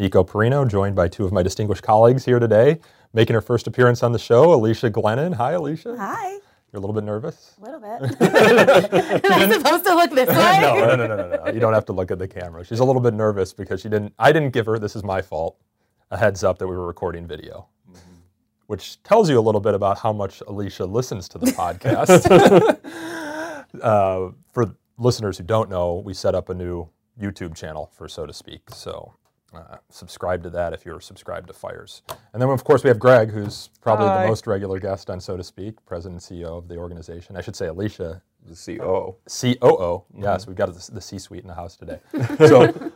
Nico Perino, joined by two of my distinguished colleagues here today, making her first appearance on the show, Alicia Glennon. Hi, Alicia. Hi. You're a little bit nervous? A little bit. Am I supposed to look this way? no, no, no, no, no, no. You don't have to look at the camera. She's a little bit nervous because she didn't. I didn't give her. This is my fault. A heads up that we were recording video, which tells you a little bit about how much Alicia listens to the podcast. uh, for listeners who don't know, we set up a new YouTube channel for So to Speak. So uh, subscribe to that if you're subscribed to Fires. And then, of course, we have Greg, who's probably Hi. the most regular guest on So to Speak, president and CEO of the organization. I should say Alicia. The COO. COO. Mm-hmm. Yes, we've got the, the C suite in the house today. so,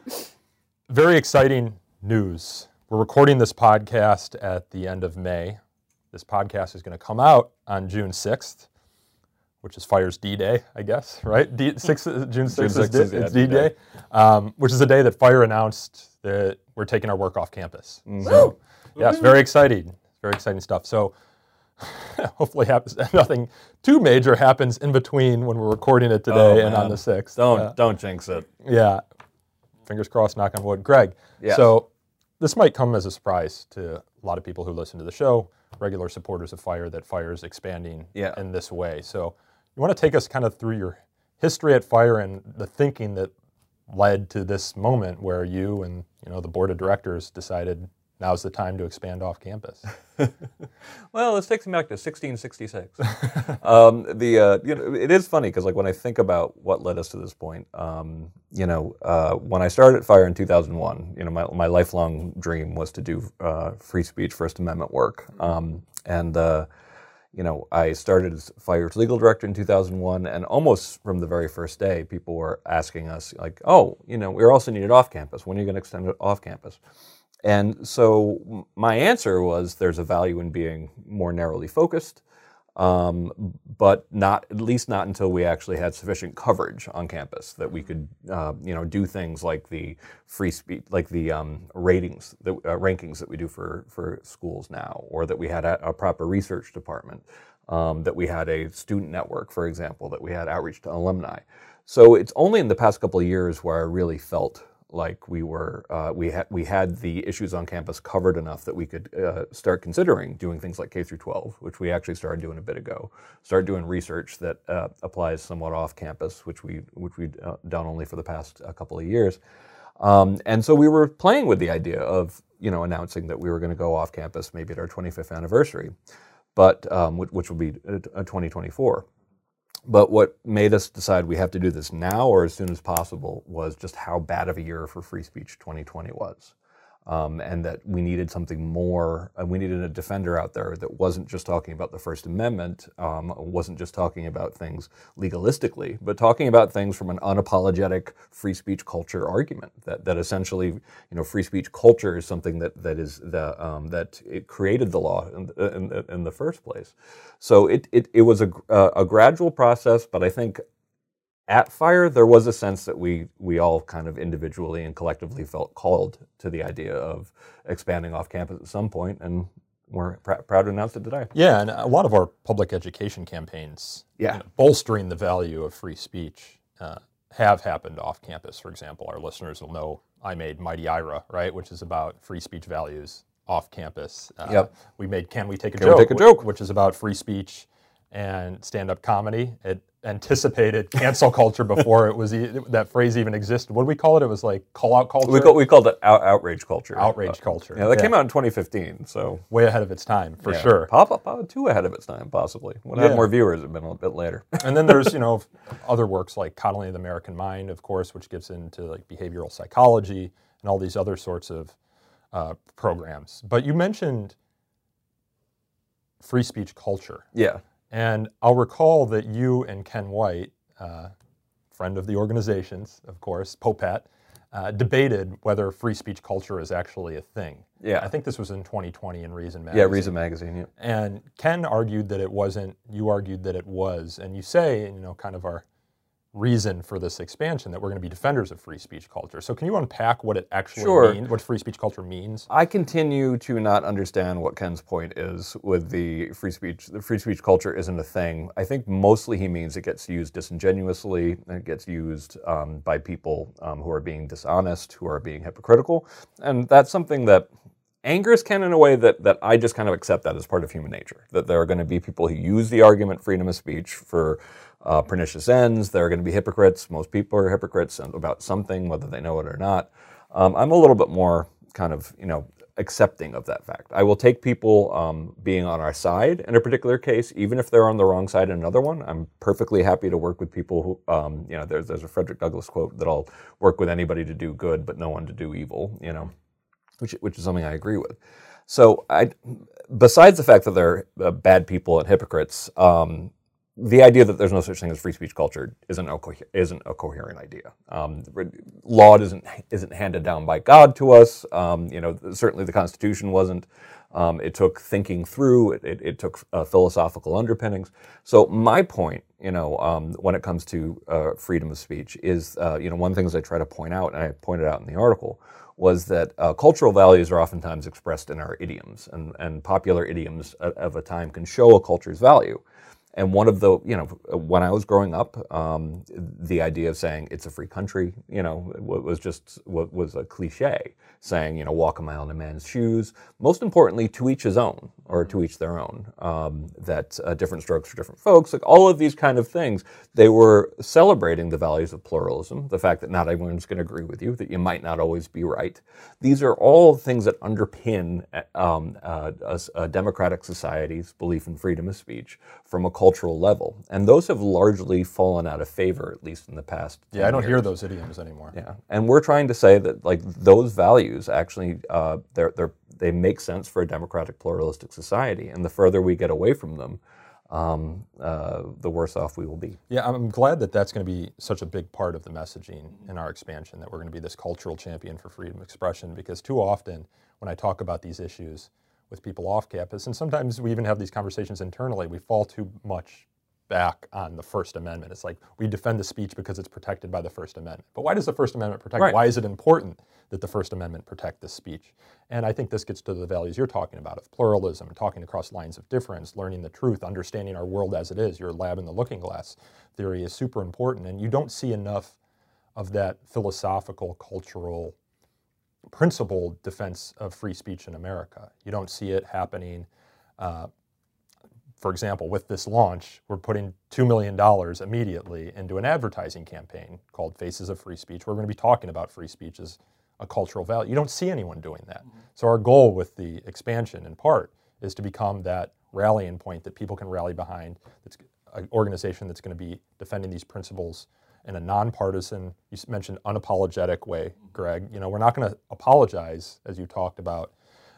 very exciting news. We're recording this podcast at the end of May. This podcast is going to come out on June 6th which is Fire's D-Day, I guess, right? D- six, June 6th, June 6th is, D- is D-Day, um, which is the day that Fire announced that we're taking our work off campus. Mm-hmm. So, yes, very exciting, very exciting stuff. So, hopefully, happens, nothing too major happens in between when we're recording it today oh, and on the 6th. Don't, uh, don't jinx it. Yeah. Fingers crossed, knock on wood. Greg, yes. so this might come as a surprise to a lot of people who listen to the show, regular supporters of Fire, that Fire is expanding yeah. in this way. So, you want to take us kind of through your history at Fire and the thinking that led to this moment where you and you know the board of directors decided now's the time to expand off campus. well, let's take me back to 1666. um, the uh, you know it is funny because like when I think about what led us to this point, um, you know, uh, when I started at Fire in 2001, you know, my my lifelong dream was to do uh, free speech, First Amendment work, um, and uh, you know, I started as Fire's legal director in 2001, and almost from the very first day, people were asking us, like, oh, you know, we're also needed off campus. When are you going to extend it off campus? And so my answer was there's a value in being more narrowly focused um, but not at least not until we actually had sufficient coverage on campus that we could uh, you know do things like the free speech like the um, ratings the uh, rankings that we do for for schools now or that we had a, a proper research department um, that we had a student network for example that we had outreach to alumni. So it's only in the past couple of years where I really felt like we were uh, we had we had the issues on campus covered enough that we could uh, start considering doing things like K through 12, which we actually started doing a bit ago. Start doing research that uh, applies somewhat off campus, which we which we've uh, done only for the past a couple of years. Um, and so we were playing with the idea of you know announcing that we were going to go off campus maybe at our 25th anniversary, but um, which, which will be 2024. But what made us decide we have to do this now or as soon as possible was just how bad of a year for free speech 2020 was um, and that we needed something more. and we needed a defender out there that wasn't just talking about the First Amendment, um, wasn't just talking about things legalistically, but talking about things from an unapologetic free speech culture argument. That that essentially, you know, free speech culture is something that that is the um, that it created the law in, in, in the first place. So it it, it was a, a gradual process, but I think at Fire, there was a sense that we we all kind of individually and collectively felt called to the idea of expanding off campus at some point, and we're pr- proud to announce it today. Yeah, and a lot of our public education campaigns, yeah, you know, bolstering the value of free speech, uh, have happened off campus. For example, our listeners will know I made Mighty Ira, right, which is about free speech values off campus. Uh, yep. We made Can We Take a Can Joke? We take a joke, which is about free speech and stand-up comedy. It anticipated cancel culture before it was that phrase even existed. What do we call it? It was like call-out culture. We, call, we called it out, outrage culture. Outrage culture. Yeah, that yeah. came out in 2015. So way ahead of its time for yeah. sure. Pop up uh, too ahead of its time, possibly. Would yeah. have more viewers. Have been a little bit later. and then there's you know other works like Coddling the American Mind, of course, which gets into like behavioral psychology and all these other sorts of uh, programs. But you mentioned free speech culture. Yeah. And I'll recall that you and Ken White, uh, friend of the organizations, of course, Popehat, uh, debated whether free speech culture is actually a thing. Yeah. I think this was in 2020 in Reason Magazine. Yeah. Reason magazine. Yeah. And Ken argued that it wasn't. You argued that it was, and you say, you know, kind of our reason for this expansion that we're going to be defenders of free speech culture. So can you unpack what it actually Sure. means, what free speech culture means? I continue to not understand what Ken's point is with the free speech. The free speech culture isn't a thing. I think mostly he means it gets used disingenuously. and It gets used um, by people um, who are being dishonest, who are being hypocritical, and that's something that angers Ken in a way that that I just kind of accept that as part of human nature. That there are going to be people who use the argument freedom of speech for uh, pernicious ends. There are going to be hypocrites. Most people are hypocrites about something, whether they know it or not. Um, I'm a little bit more kind of you know accepting of that fact. I will take people um, being on our side in a particular case, even if they're on the wrong side in another one. I'm perfectly happy to work with people who, um, you know, there's, there's a Frederick Douglass quote that I'll work with anybody to do good, but no one to do evil, you know, which, which is something I agree with. So I, besides the fact that they're uh, bad people and hypocrites, um, the idea that there's no such thing as free speech culture isn't a, isn't a coherent idea. Um, law isn't isn't handed down by God to us. Um, you know, certainly the Constitution wasn't. Um, it took thinking through. It, it, it took uh, philosophical underpinnings. So my point, you know, um, when it comes to uh, freedom of speech, is uh, you know one of the things I try to point out, and I pointed out in the article, was that uh, cultural values are oftentimes expressed in our idioms, and, and popular idioms of, of a time can show a culture's value. And one of the, you know, when I was growing up, um, the idea of saying it's a free country, you know, was just wa- was a cliche. Saying, you know, walk a mile in a man's shoes. Most importantly, to each his own, or to each their own. Um, that uh, different strokes for different folks. Like all of these kind of things, they were celebrating the values of pluralism, the fact that not everyone's going to agree with you, that you might not always be right. These are all things that underpin um, uh, a, a democratic society's belief in freedom of speech from a cultural level, and those have largely fallen out of favor, at least in the past. Yeah, 10 I don't hear those idioms anymore. Yeah, and we're trying to say that like those values actually uh, they're, they're, they make sense for a democratic pluralistic society, and the further we get away from them, um, uh, the worse off we will be. Yeah, I'm glad that that's going to be such a big part of the messaging in our expansion, that we're going to be this cultural champion for freedom of expression, because too often when I talk about these issues with people off campus, and sometimes we even have these conversations internally, we fall too much back on the First Amendment. It's like we defend the speech because it's protected by the First Amendment. But why does the First Amendment protect? Right. Why is it important that the First Amendment protect this speech? And I think this gets to the values you're talking about of pluralism, talking across lines of difference, learning the truth, understanding our world as it is. Your lab in the looking glass theory is super important, and you don't see enough of that philosophical, cultural, principled defense of free speech in America. You don't see it happening. Uh, for example, with this launch, we're putting $2 million immediately into an advertising campaign called Faces of Free Speech. We're going to be talking about free speech as a cultural value. You don't see anyone doing that. So, our goal with the expansion, in part, is to become that rallying point that people can rally behind. That's an organization that's going to be defending these principles in a nonpartisan, you mentioned unapologetic way, Greg. You know, we're not going to apologize, as you talked about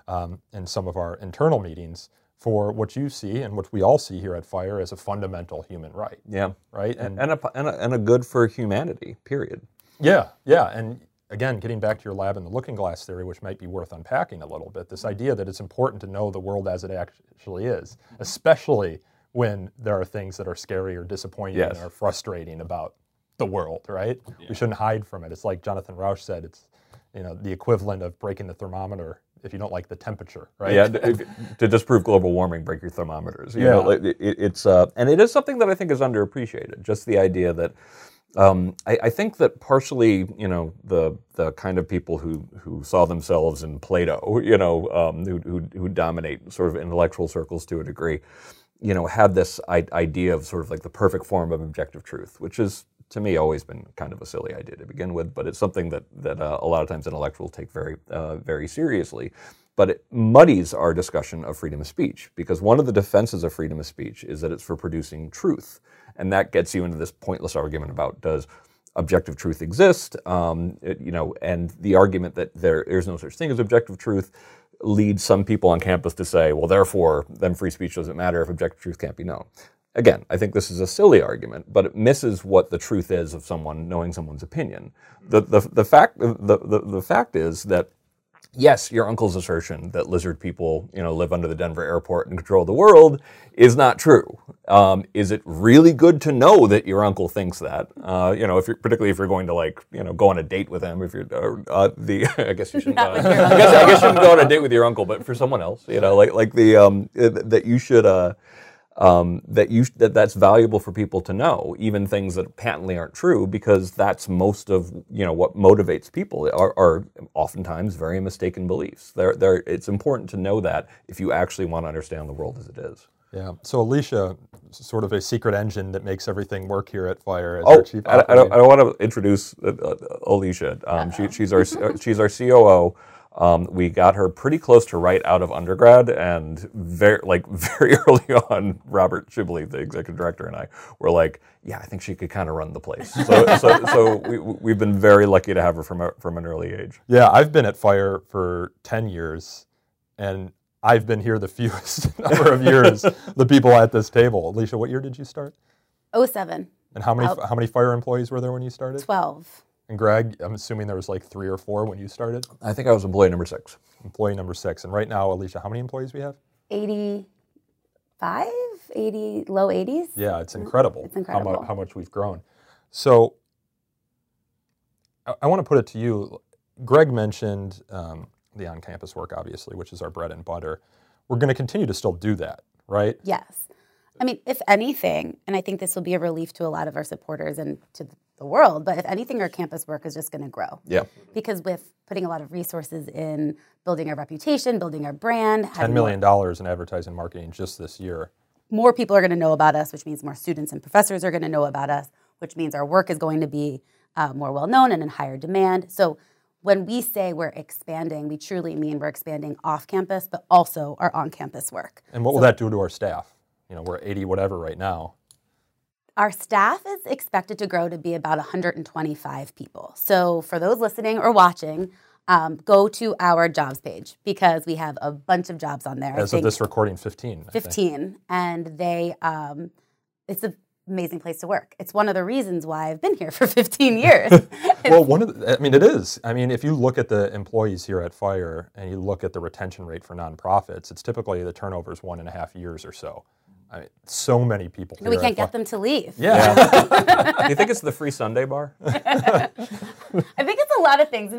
um, in some of our internal meetings, for what you see and what we all see here at Fire as a fundamental human right, Yeah, right? and and a, and a, and a good for humanity. Period. Yeah, yeah. And again, getting back to your lab and the looking glass theory, which might be worth unpacking a little bit, this idea that it's important to know the world as it actually is, especially when there are things that are scary or disappointing Yes. or frustrating about the world, right? We shouldn't hide from it. It's like Jonathan Rauch said, it's you know the equivalent of breaking the thermometer if you don't like the temperature, right? Yeah, to, disprove global warming, break your thermometers. You Yeah. know, it, it's uh, and it is something that I think is underappreciated. Just the idea that um, I, I think that partially, you know, the the kind of people who who saw themselves in Plato, you know, um, who, who who dominate sort of intellectual circles to a degree, you know, had this I- idea of sort of like the perfect form of objective truth, which is to me always been kind of a silly idea to begin with, but it's something that that uh, a lot of times intellectuals take very uh, very seriously. But it muddies our discussion of freedom of speech because one of the defenses of freedom of speech is that it's for producing truth, and that gets you into this pointless argument about does objective truth exist? Um, it- you know, and the argument that there is no such thing as objective truth leads some people on campus to say, well, therefore, then free speech doesn't matter if objective truth can't be known. Again, I think this is a silly argument, but it misses what the truth is of someone knowing someone's opinion. The, the, the, fact, the, the, the fact is that yes, your uncle's assertion that lizard people, you know, live under the Denver airport and control the world is not true. Um, is it really good to know that your uncle thinks that? Uh, you know, if you're, particularly if you're going to like, you know, go on a date with him. If you're uh, uh the, I guess you shouldn't. Uh, I, guess, I guess you shouldn't go on a date with your uncle, but for someone else, you know, like like the um, that you should. Um, that you that that's valuable for people to know, even things that patently aren't true, because that's most of you know what motivates people are, are oftentimes very mistaken beliefs. They're, they're, it's important to know that if you actually want to understand the world as it is. Yeah. So Alicia, sort of a secret engine that makes everything work here at Fire. As oh, I, I, don't, I don't want to introduce uh, uh, Alicia. Um, she, she's our she's our COO. Um, we got her pretty close to right out of undergrad, and very like very early on, Robert Shibley, the executive director, and I were like, "Yeah, I think she could kind of run the place." So, so, so we, we've been very lucky to have her from a, from an early age. Yeah, I've been at Fire for ten years, and I've been here the fewest number of years. the people at this table. Alicia, what year did you start? 07. And how many how many fire employees were there when you started? Twelve. And Greg, I'm assuming there was like three or four when you started. I think I was employee number six. Employee number six. And right now, Alicia, how many employees we have? 85, 80, low 80s. Yeah, it's incredible. It's incredible. How, mu- how much we've grown. So I, I want to put it to you. Greg mentioned um, the on campus work, obviously, which is our bread and butter. We're going to continue to still do that, right? Yes. I mean, if anything, and I think this will be a relief to a lot of our supporters and to the world, but if anything, our campus work is just going to grow. Yeah. Because with putting a lot of resources in building our reputation, building our brand, $10 million in advertising marketing just this year. More people are going to know about us, which means more students and professors are going to know about us, which means our work is going to be uh, more well known and in higher demand. So when we say we're expanding, we truly mean we're expanding off campus, but also our on campus work. And what will that do to our staff? You know, we're 80 whatever right now. Our staff is expected to grow to be about 125 people. So, for those listening or watching, um, go to our jobs page because we have a bunch of jobs on there. As of this recording, 15. 15. And they, um, it's an amazing place to work. It's one of the reasons why I've been here for 15 years. well, one of the, I mean, it is. I mean, if you look at the employees here at Fire and you look at the retention rate for nonprofits, it's typically the turnover is one and a half years or so. I mean, so many people. we can't get them to leave. Yeah. yeah. You think it's the free sundae bar? I think it's a lot of things.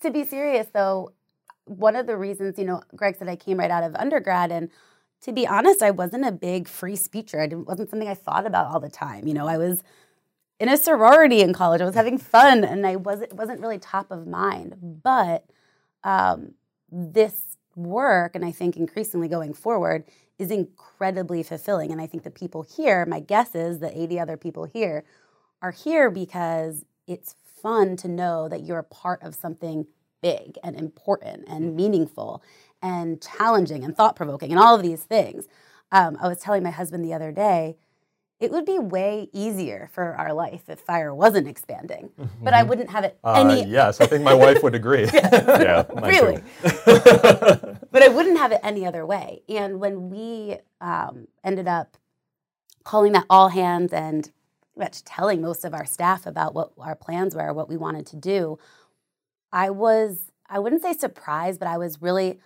To be serious, though, one of the reasons, you know, Greg said I came right out of undergrad, and to be honest, I wasn't a big free speecher. It wasn't something I thought about all the time. You know, I was in a sorority in college. I was having fun, and I wasn't wasn't really top of mind. But um, this work, and I think increasingly going forward, is incredibly fulfilling. And I think the people here, my guess is that 80 other people here, are here because it's fun to know that you're a part of something big and important and mm-hmm. meaningful and challenging and thought provoking and all of these things. Um, I was telling my husband the other day, it would be way easier for our life if fire wasn't expanding, mm-hmm. but I wouldn't have it uh, any. yes, I think my wife would agree. yeah, really. but I wouldn't have it any other way. And when we um, ended up calling that all hands and much telling most of our staff about what our plans were, what we wanted to do, I was, I wouldn't say surprised, but I was really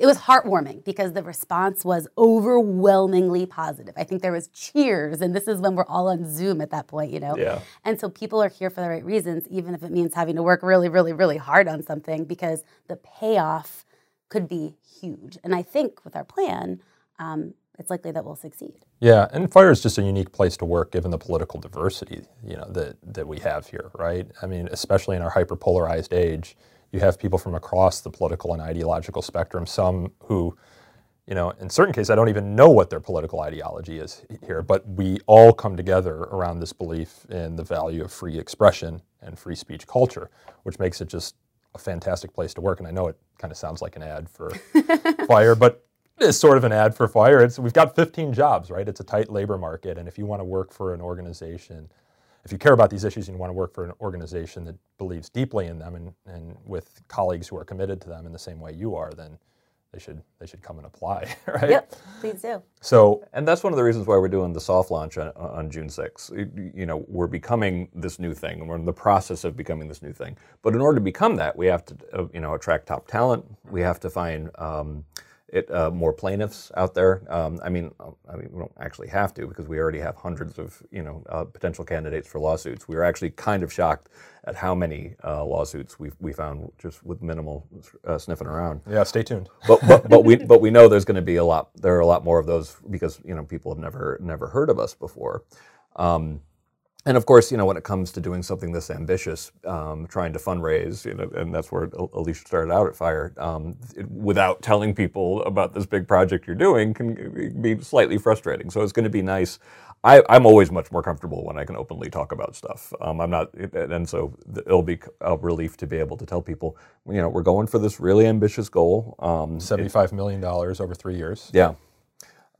it was heartwarming because the response was overwhelmingly positive. I think there was cheers, and this is when we're all on Zoom at that point, you know. Yeah. And so people are here for the right reasons, even if it means having to work really, really, really hard on something, because the payoff could be huge. And I think with our plan, um, it's likely that we'll succeed. Yeah, and fire is just a unique place to work given the political diversity, you know, that that we have here, right? I mean, especially in our hyperpolarized age you have people from across the political and ideological spectrum, some who, you know, in certain cases, I don't even know what their political ideology is here, but we all come together around this belief in the value of free expression and free speech culture, which makes it just a fantastic place to work. And I know it kind of sounds like an ad for fire, but it is sort of an ad for fire. It's, we've got 15 jobs, right? It's a tight labor market. And if you want to work for an organization if you care about these issues and you want to work for an organization that believes deeply in them and, and with colleagues who are committed to them in the same way you are, then they should they should come and apply, right? Yep, please do. So And that's one of the reasons why we're doing the soft launch on, on June 6th. You- You know, we're becoming this new thing, and we're in the process of becoming this new thing. But in order to become that, we have to, uh, you know, attract top talent. We have to find um, it, uh, more plaintiffs out there. Um, I mean, uh, I mean, we don't actually have to because we already have hundreds of, you know, uh, potential candidates for lawsuits. We were actually kind of shocked at how many uh, lawsuits we we found just with minimal uh, sniffing around yeah, stay tuned. but, but, but we but we know there's going to be a lot. There are a lot more of those because you know people have never never heard of us before. Um, and of course, you know when it comes to doing something this ambitious, um, trying to fundraise, you know, and that's where Alicia started out at Fire. Um, it- without telling people about this big project you're doing can be slightly frustrating. So it's going to be nice. I, I'm always much more comfortable when I can openly talk about stuff. Um, I'm not, and so it'll be a relief to be able to tell people, you know, we're going for this really ambitious goal. Um, Seventy-five million dollars over three years. yeah.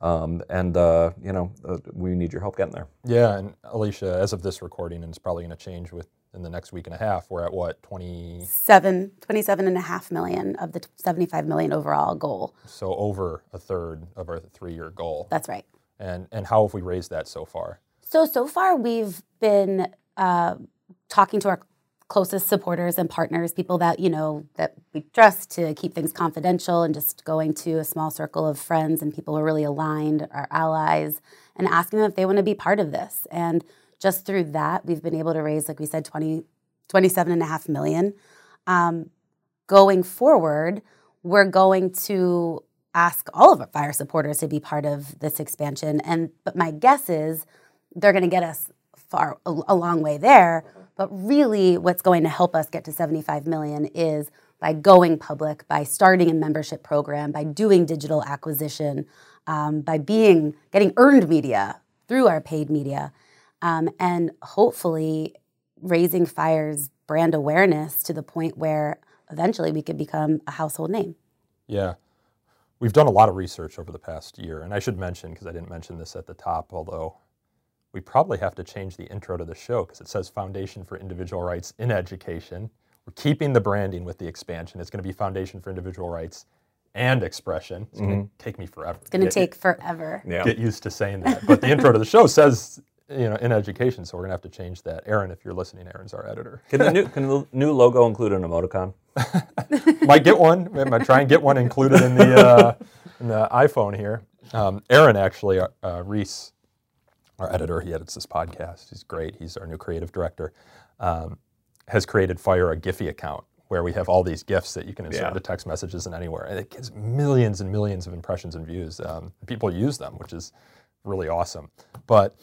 Um, and, uh, you know, uh, we need your help getting there. Yeah, and Alicia, as of this recording, and it's probably going to change with in the next week and a half. We're at what twenty? Seven, 27 and a half million of the 75 million overall goal. So over a third of our three-year goal. That's right. And and how have we raised that so far? So, so far we've been uh, talking to our closest supporters and partners, people that, you know, that we trust to keep things confidential and just going to a small circle of friends and people who are really aligned, our allies, and asking them if they want to be part of this. And just through that, we've been able to raise, like we said, 20, 27 and a half million. Um, going forward, we're going to ask all of our fire supporters to be part of this expansion. And but my guess is they're going to get us far a, a long way there. But really, what's going to help us get to 75 million is by going public, by starting a membership program, by doing digital acquisition, um, by being getting earned media through our paid media, um, and hopefully raising Fire's brand awareness to the point where eventually we could become a household name. Yeah. We've done a lot of research over the past year, and I should mention, because I didn't mention this at the top, although we probably have to change the intro to the show because it says Foundation for Individual Rights in Education. We're keeping the branding with the expansion. It's going to be Foundation for Individual Rights and Expression. It's going to take me forever. It's going to take forever. Yeah. get used to saying that. But the intro to the show says, you know, in education, so we're gonna have to change that. Aaron, if you're listening, Aaron's our editor. Can the new, can the new logo include an emoticon? Might get one. I might try and get one included in the uh, in the iPhone here. Um, Aaron actually, uh, uh, Reese, our editor, he edits this podcast. He's great. He's our new creative director. Um, has created Fire a Giphy account where we have all these gifs that you can insert Yeah. into text messages and anywhere, and it gets millions and millions of impressions and views. Um, people use them, which is really awesome. But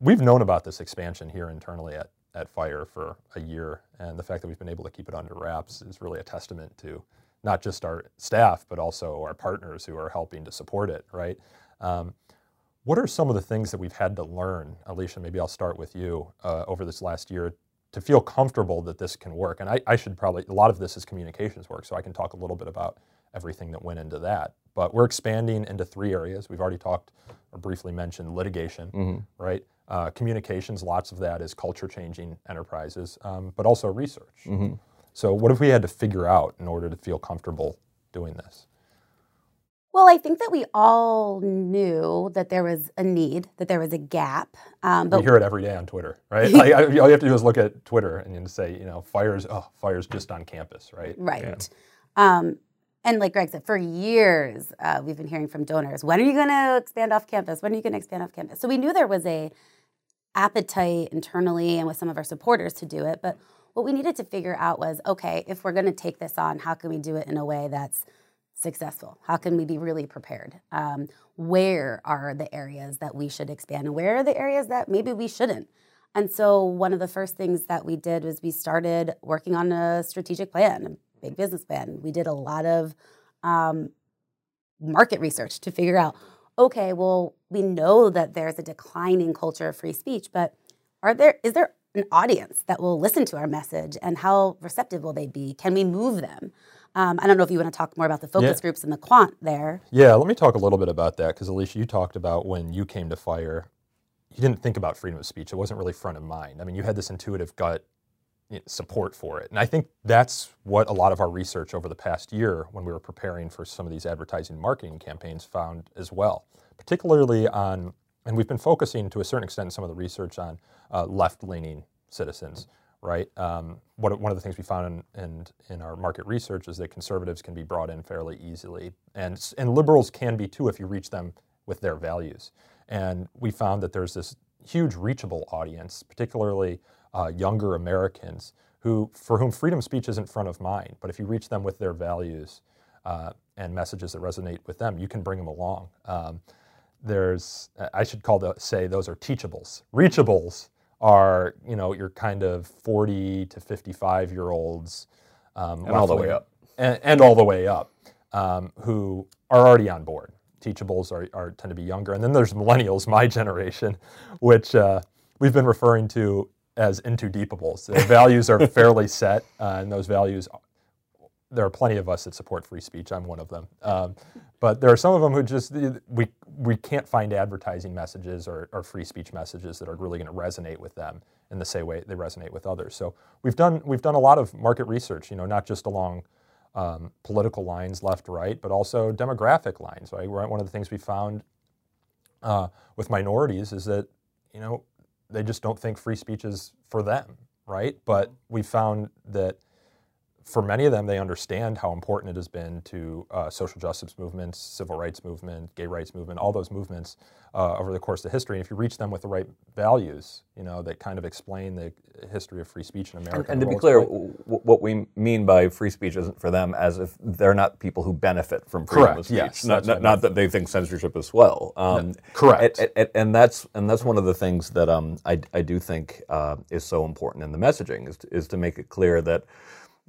we've known about this expansion here internally at, at Fire for a year, and the fact that we've been able to keep it under wraps is really a testament to not just our staff, but also our partners who are helping to support it, right? Um, what are some of the things that we've had to learn, Alicia? Maybe I'll start with you uh, over this last year to feel comfortable that this can work. And I, I should probably, a lot of this is communications work, so I can talk a little bit about everything that went into that. But we're expanding into three areas. We've already talked or briefly mentioned litigation, right? Uh, communications, lots of that is culture changing enterprises, um, but also research. So, what have we had to figure out in order to feel comfortable doing this? Well, I think that we all knew that there was a need, that there was a gap. Um, We hear it every day on Twitter, right? like, I, all you have to do is look at Twitter and you say, you know, fires, oh, fires just on campus, right? Right. Um, and like Greg said, for years uh, we've been hearing from donors, when are you going to expand off campus? When are you going to expand off campus? So we knew there was a appetite internally and with some of our supporters to do it. But what we needed to figure out was, okay, if we're going to take this on, how can we do it in a way that's successful? How can we be really prepared? Um, where are the areas that we should expand, and where are the areas that maybe we shouldn't? And so, one of the first things that we did was we started working on a strategic plan, a big business plan. We did a lot of um, market research to figure out okay, well, we know that there's a declining culture of free speech, but are there is there an audience that will listen to our message and how receptive will they be? Can we move them? Um, I don't know if you want to talk more about the focus Yeah. groups and the quant there. Yeah, let me talk a little bit about that because Alicia, you talked about when you came to Fire, you didn't think about freedom of speech. It wasn't really front of mind. I mean, you had this intuitive gut support for it. And I think that's what a lot of our research over the past year, when we were preparing for some of these advertising marketing campaigns, found as well, particularly on, and we've been focusing to a certain extent in some of the research on uh, left leaning citizens. Right. Um, what, one of the things we found in, in, in our market research is that conservatives can be brought in fairly easily, and and liberals can be too if you reach them with their values. And we found that there's this huge reachable audience, particularly uh, younger Americans who, for whom freedom of speech isn't front of mind. But if you reach them with their values uh, and messages that resonate with them, you can bring them along. Um, there's, I should call the, say those are teachables. Reachables are, you know, your kind of 40 to 55 year olds. Um, and all the way up. And, and all the way up, um, who are already on board. Teachables are, are, tend to be younger. And then there's millennials, my generation, which uh, we've been referring to as into deepables. Their values are fairly set, uh, and those values, there are plenty of us that support free speech. I'm one of them. Um, but there are some of them who just, we, we can't find advertising messages or, or free speech messages that are really going to resonate with them in the same way they resonate with others. So we've done, we've done a lot of market research, you know, not just along um, political lines, left, right, but also demographic lines, right? One of the things we found uh, with minorities is that, you know, they just don't think free speech is for them, right? But we found that for many of them, they understand how important it has been to uh, social justice movements, civil rights movement, gay rights movement, all those movements uh, over the course of history. And if you reach them with the right values, you know, that kind of explain the history of free speech in America. And, and to be clear, w- what we mean by free speech isn't for them as if they're not people who benefit from freedom Correct, of speech. Yes, not, not, not, that they think censorship is swell. Um, Correct. And, and, and, that's and that's one of the things that um, I, I do think uh, is so important in the messaging is to, is to make it clear that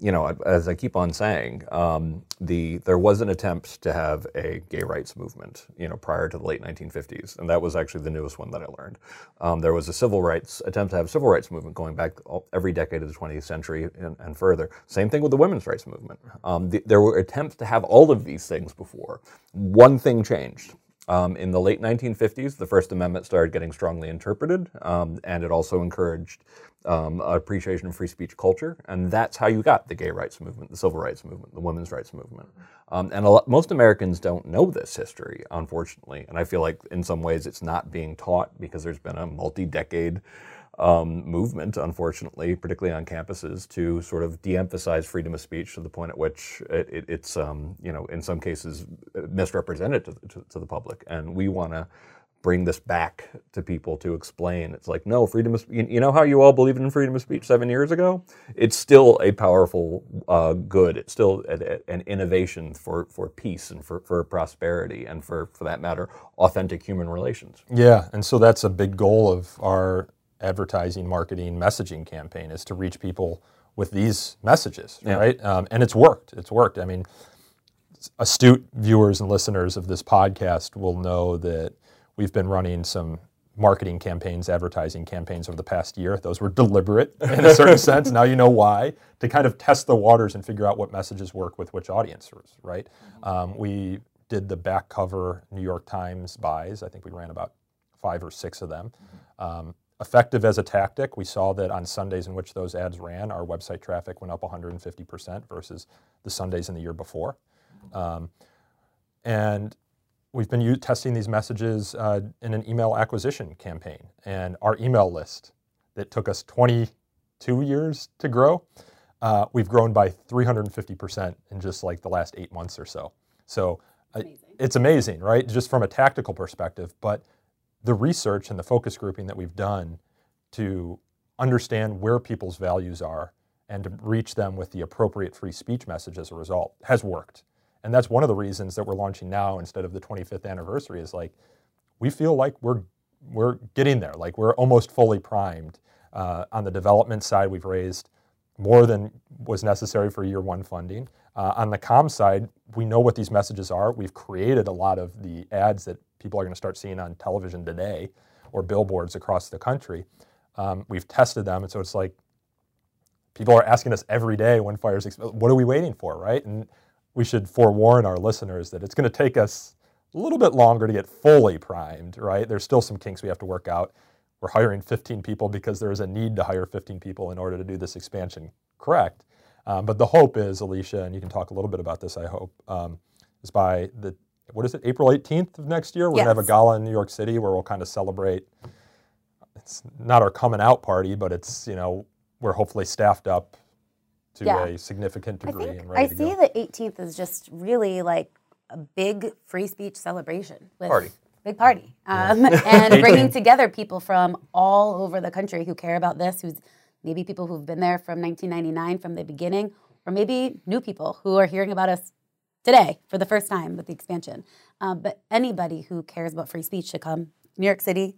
you know, as I keep on saying, um, the there was an attempt to have a gay rights movement, you know, prior to the late 1950s, and that was actually the newest one that I learned. Um, there was a civil rights attempt to have a civil rights movement going back every decade of the 20th century and, and, further. Same thing with the women's rights movement. Um, the, there were attempts to have all of these things before. One thing changed. Um, in the late 1950s, the First Amendment started getting strongly interpreted, um, and it also encouraged um, appreciation of free speech culture, and that's how you got the gay rights movement, the civil rights movement, the women's rights movement. Um, and lot, most Americans don't know this history, unfortunately, and I feel like in some ways it's not being taught because there's been a multi-decade um, movement, unfortunately, particularly on campuses, to sort of de-emphasize freedom of speech to the point at which it, it, it's, um, you know, in some cases misrepresented to, to, to the public, and we want to bring this back to people to explain. It's like, no, freedom of you know how you all believed in freedom of speech seven years ago? It's still a powerful uh, good. It's still a, a, an innovation for, for peace and for, for prosperity and for, for that matter, authentic human relations. Yeah, and so that's a big goal of our advertising, marketing, messaging campaign is to reach people with these messages, yeah. right? Um, and it's worked. It's worked. I mean, astute viewers and listeners of this podcast will know that We've been running some marketing campaigns, advertising campaigns over the past year. Those were deliberate in a certain sense. Now you know why to kind of test the waters and figure out what messages work with which audiences. Right? Um, we did the back cover New York Times buys. I think we ran about five or six of them. Um, effective as a tactic, we saw that on Sundays in which those ads ran, our website traffic went up 150% versus the Sundays in the year before. Um, and we've been u- testing these messages uh, in an email acquisition campaign. And our email list that took us 22 years to grow, uh, we've grown by 350% in just like the last eight months or so. So uh, amazing. it's amazing, right? Just from a tactical perspective. But the research and the focus grouping that we've done to understand where people's values are and to reach them with the appropriate free speech message as a result has worked. And that's one of the reasons that we're launching now instead of the 25th anniversary is like we feel like we're we're getting there. Like we're almost fully primed. Uh, on the development side, we've raised more than was necessary for year one funding. Uh, on the com side, we know what these messages are. We've created a lot of the ads that people are going to start seeing on television today or billboards across the country. Um, we've tested them, and so it's like people are asking us every day when fires. What are we waiting for, right? And we should forewarn our listeners that it's going to take us a little bit longer to get fully primed, right? There's still some kinks we have to work out. we're hiring 15 people because there is a need to hire 15 people in order to do this expansion. Correct. Um, but the hope is, Alicia, and you can talk a little bit about this, I hope, um, is by the, what is it, April 18th of next year? We're going to have a gala in New York City where we'll kind of celebrate. It's not our coming out party, but it's, you know, we're hopefully staffed up to Yeah. a significant I degree think and I ready to see go. the 18th is just really like a big free speech celebration. With Party. Big party. Um, and bringing together people from all over the country who care about this, who's maybe people who've been there from 1999 from the beginning, or maybe new people who are hearing about us today for the first time with the expansion. Um, but anybody who cares about free speech should come. New York City,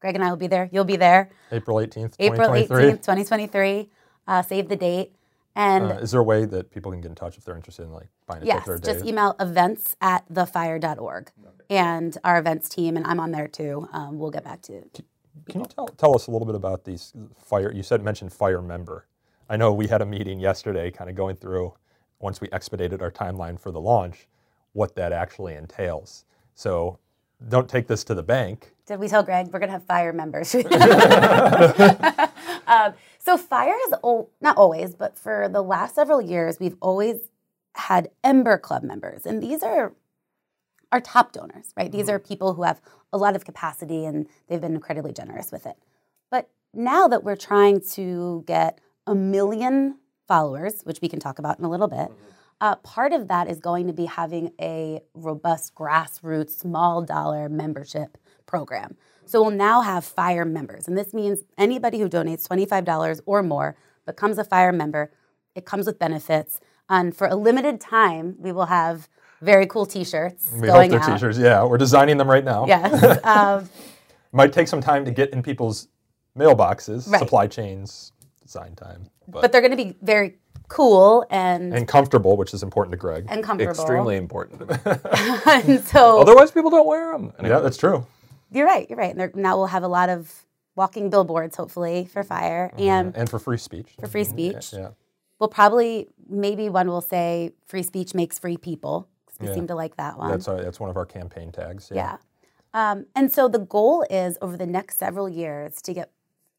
Greg and I will be there. You'll be there. April 18th, April 2023. 18th, 2023. Uh, save the date. And Uh, is there a way that people can get in touch if they're interested in like buying a Yes, ticket or a just email events at thefire.org. And our events team, and I'm on there too, um, we'll get back to you. Can you tell, tell us a little bit about these fire? You said mentioned fire member. I know we had a meeting yesterday, kind of going through once we expedited our timeline for the launch, what that actually entails. So don't take this to the bank. Did we tell Greg we're going to have fire members? um, so, fire is al- not always, but for the last several years, we've always had Ember Club members. And these are our top donors, right? These are people who have a lot of capacity and they've been incredibly generous with it. But now that we're trying to get a million followers, which we can talk about in a little bit, uh, part of that is going to be having a robust grassroots small dollar membership program. So we'll now have FIRE members. And this means anybody who donates $25 or more becomes a FIRE member. It comes with benefits. And for a limited time, we will have very cool t shirts We going hope they're out. t-shirts. Yeah, we're designing them right now. Yes. um, Might take some time to get in people's mailboxes, Right. supply chains, design time, but, but they're going to be very cool and, and comfortable, which is important to Greg. and comfortable. Extremely important. to me. and so Otherwise, people don't wear them. yeah, that's true. you're right. You're right. And now we'll have a lot of walking billboards, hopefully, for fire and And for free speech. for free speech. Yeah. We'll probably, maybe one will say, free speech makes free people. 'cause we Yeah. seem to like that one. That's our, that's one of our campaign tags. Yeah. Um, and so the goal is over the next several years to get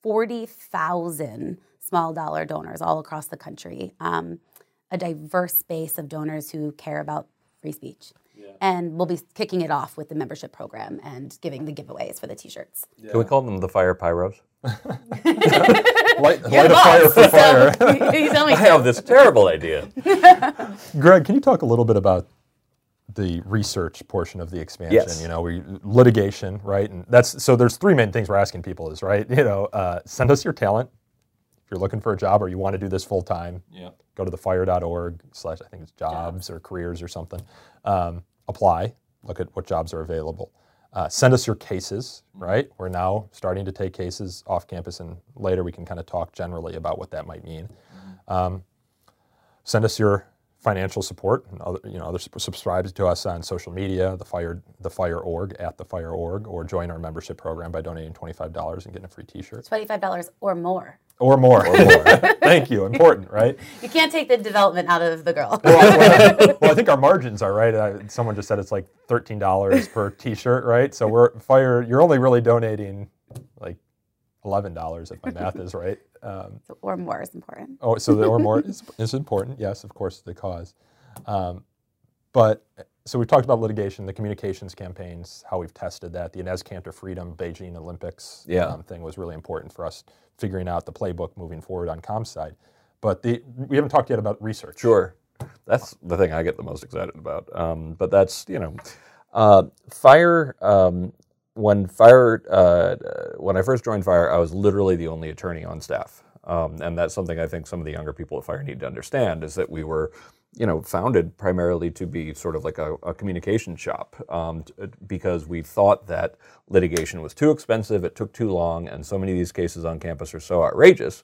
40,000 small dollar donors all across the country, um, a diverse base of donors who care about free speech. And we'll be kicking it off with the membership program and giving the giveaways for the t shirts. Can we call them the fire pyros? Light, light a fire for fire. you tell me. I have this terrible idea. Greg, can you talk a little bit about the research portion of the expansion? Yes. You know, we litigation, right? And that's so. There's three main things we're asking people is right. You know, uh, send us your talent if you're looking for a job or you want to do this full time. Yeah. Go to thefire.org slash I think it's jobs, or careers or something. Um, apply. Look at what jobs are available. Uh, send us your cases, right? We're now starting to take cases off campus, and later we can kind of talk generally about what that might mean send us your financial support and other you know other sub- subscribe to us on social media the fire the fire org at the fire org or join our membership program by donating $25 and getting a free t-shirt. $25 or more. or more, thank you. Important right? You can't take the development out of the girl. well, well, i think our margins are right? Uh, someone just said it's like $13 per t-shirt right? So we're fire you're only really donating like $11 if my math is right um, or more is important. Oh, so the or more is, is important. Yes, of course, the cause. Um, but so we've talked about litigation, the communications campaigns, how we've tested that. The Enes Kanter Freedom Beijing Olympics Yeah. um, thing was really important for us figuring out the playbook moving forward on comms side. But the, we haven't talked yet about research. Sure. That's the thing I get the most excited about. Um, but that's, you know, uh, fire. Um, when fire, uh, when I first joined fire, I was literally the only attorney on staff, um, and that's something I think some of the younger people at fire need to understand is that we were, you know, founded primarily to be sort of like a, a communication shop, um, t- because we thought that litigation was too expensive, it took too long, and so many of these cases on campus are so outrageous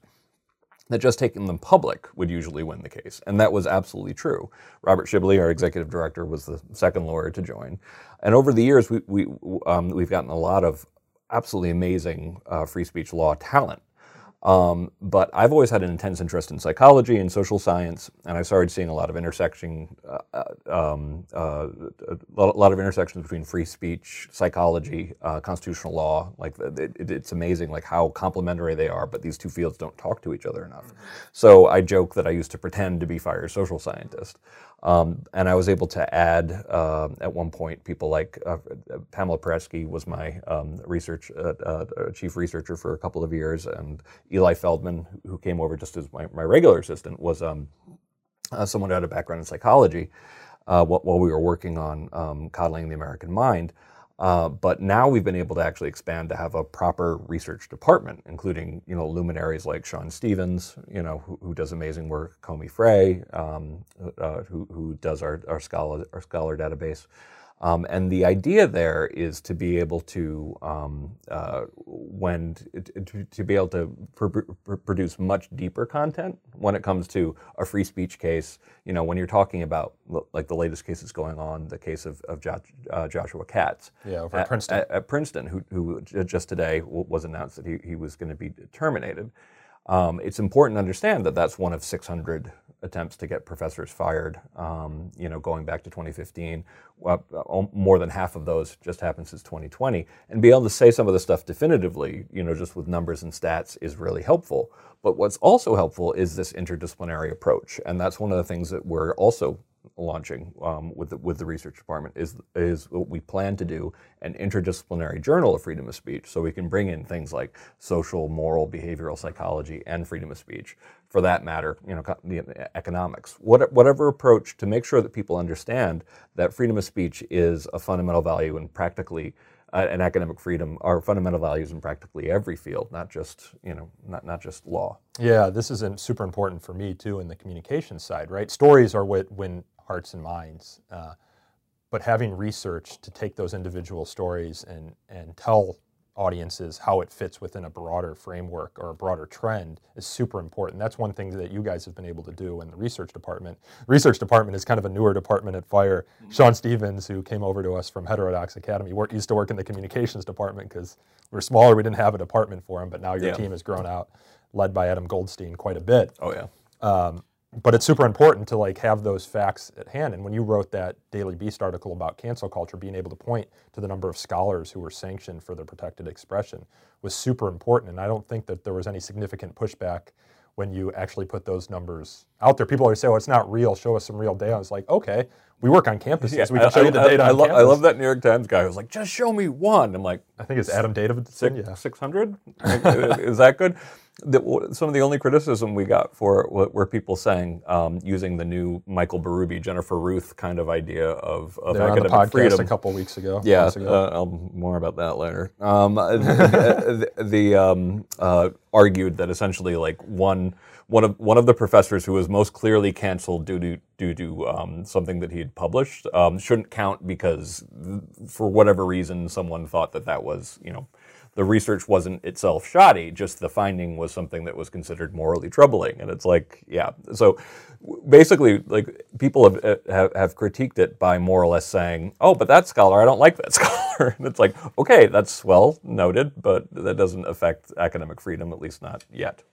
that just taking them public would usually win the case. And that was absolutely true. Robert Shibley, our executive director, was the second lawyer to join. And over the years, we, we, um, we've gotten a lot of absolutely amazing uh, free speech law talent. Um, but I've always had an intense interest in psychology and social science, and I started seeing a lot of intersection, uh, um, uh, a lot of intersections between free speech, psychology, uh, constitutional law. Like it, it- it's amazing, like how complementary they are, but these two fields don't talk to each other enough. So I joke that I used to pretend to be Fire's social scientist. Um, and I was able to add um at one point people like uh, Pamela Paresky was my um, research uh, uh, chief researcher for a couple of years, and Eli Feldman, who came over just as my, my regular assistant, was um, uh, someone who had a background in psychology uh, while we were working on um, coddling the American mind. Uh, but now we've been able to actually expand to have a proper research department, including you know luminaries like Sean Stevens, you know who, who does amazing work, Komi Frey, um, uh, who, who does our, our scholar our scholar database. Um, and the idea there is to be able to, um, uh, when to, to be able to pr- pr- produce much deeper content when it comes to a free speech case. You know, when you're talking about like the latest cases going on, the case of, of jo- uh, Joshua Katz. Yeah, over at Princeton. At, at Princeton, who, who just today was announced that he, he was going to be terminated. Um, it's important to understand that that's one of 600 attempts to get professors fired. Um, you know, going back to 2015, well, more than half of those just happened since 2020. And be able to say some of the stuff definitively, you know, just with numbers and stats, is really helpful. But what's also helpful is this interdisciplinary approach, and that's one of the things that we're also launching um, with the, with the research department is is what we plan to do an interdisciplinary journal of freedom of speech, so we can bring in things like social, moral, behavioral psychology, and freedom of speech. For that matter, you know, the economics, what, whatever approach to make sure that people understand that freedom of speech is a fundamental value and practically uh, and academic freedom are fundamental values in practically every field, not just you know not not just law. Yeah, this is super important for me too in the communication side, right? Stories are what win hearts and minds, uh, but having research to take those individual stories and and tell audiences how it fits within a broader framework or a broader trend is super important. That's one thing that you guys have been able to do in the research department. The research department is kind of a newer department at Fire. Mm-hmm. Sean Stevens, who came over to us from Heterodox Academy, worked, used to work in the communications department because we were smaller, we didn't have a department for him, but now your Yeah. team has grown out, led by Adam Goldstein quite a bit Oh yeah. Um, but it's super important to like have those facts at hand. And when you wrote that Daily Beast article about cancel culture, being able to point to the number of scholars who were sanctioned for their protected expression was super important. And I don't think that there was any significant pushback when you actually put those numbers out there. People always say, "Oh, it's not real. Show us some real data." I was like, "Okay, we work on campuses. we can show you the data I, lo- I love that New York Times guy who was like, just show me one. I'm like, I think it's Adam Davidson. six, Yeah. 600? Is that good? The, some of the only criticism we got for it were people saying um, using the new Michael Berube, Jennifer Ruth kind of idea of, of were on the academic podcast freedom. a couple weeks ago. Yeah, ago. uh, I'll more about that later. Um, the the um, uh, argued that essentially, like one one of one of the professors who was most clearly canceled due to due to um, something that he had published um, shouldn't count because for whatever reason someone thought that that was you know. The research wasn't itself shoddy, just the finding was something that was considered morally troubling. And it's like, yeah. So basically, like people have, uh, have, have critiqued it by more or less saying, oh, but that scholar, I don't like that scholar. and it's like, okay, that's well noted, but that doesn't affect academic freedom, at least not yet.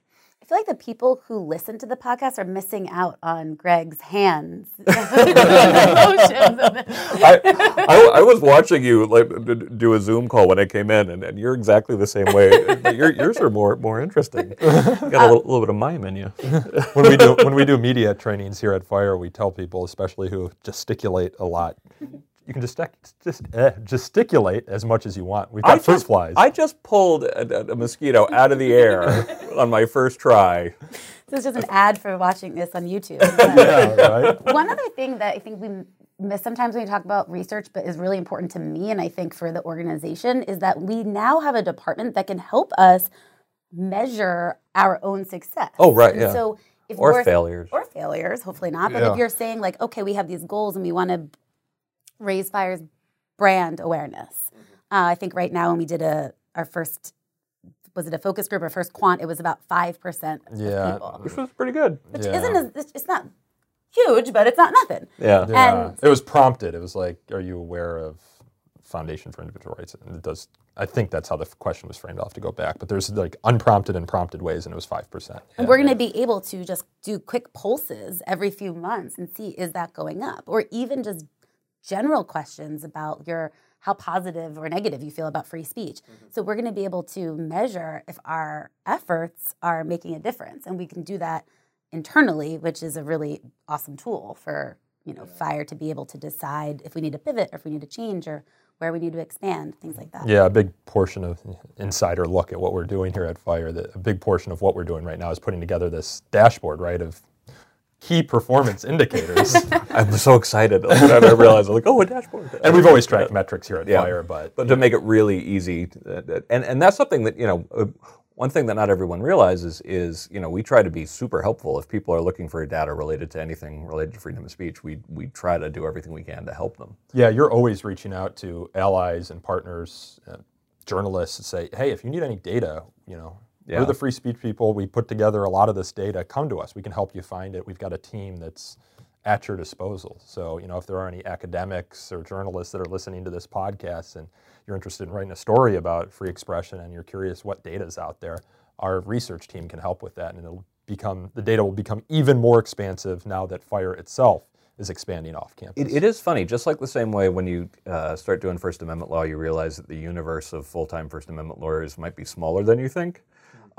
I feel like the people who listen to the podcast are missing out on Greg's hands. Emotions of it. I, I, I was watching you like d- d- do a Zoom call when I came in, and, and you're exactly the same way. Your, yours are more more interesting. You got a little, little bit of mime in you. when we do when we do media trainings here at Fire, we tell people, especially who gesticulate a lot, you can just just eh, gesticulate as much as you want. We've got fruit just, flies. I just pulled a, a- a mosquito out of the air on my first try. This is just an ad for watching this on YouTube. yeah, right. One other thing that I think we miss sometimes when we talk about research, but is really important to me and I think for the organization, is that we now have a department that can help us measure our own success. Oh, right, And yeah. So if Or we're- failures. or failures, hopefully not. But Yeah. if you're saying like, okay, we have these goals and we want to raise Fire's brand awareness, uh, I think right now when we did a our first was it a focus group or first quant, it was about five percent of Yeah. people, Which was pretty good. which Yeah. isn't as, it's- it's not huge, but it's not nothing. Yeah. Yeah. And- it was prompted. It was like, are you aware of Foundation for Individual Rights, and it does. I think that's how the question was framed. I'll have to go back, but there's like unprompted and prompted ways, and it was five percent. And we're going to be able to just do quick pulses every few months and see is that going up, or even just general questions about your how positive or negative you feel about free speech. Mm-hmm. So we're going to be able to measure if our efforts are making a difference, and we can do that internally, which is a really awesome tool for you know fire to be able to decide if we need to pivot or if we need to change or where we need to expand things like that Yeah, a big portion of insider look at what we're doing here at Fire. That a big portion of what we're doing right now is putting together this dashboard, right, of key performance indicators. I'm so excited. Like, when I realized, like, oh, a dashboard. and we've always tracked metrics here at Yeah. Fire, but but to make it really easy, and and that's something that you know, uh, one thing that not everyone realizes is you know we try to be super helpful if people are looking for data related to anything related to freedom of speech. We we try to do everything we can to help them. Yeah, you're always reaching out to allies and partners, uh, journalists, to say, hey, if you need any data, you know, Yeah. we're the free speech people. We put together a lot of this data. Come to us. We can help you find it. We've got a team that's at your disposal. So, you know, if there are any academics or journalists that are listening to this podcast and you're interested in writing a story about free expression and you're curious what data is out there, our research team can help with that, and it'll become the data will become even more expansive now that Fire itself is expanding off campus. It, it is funny, just like the same way when you uh, start doing First Amendment law, you realize that the universe of full time First Amendment lawyers might be smaller than you think.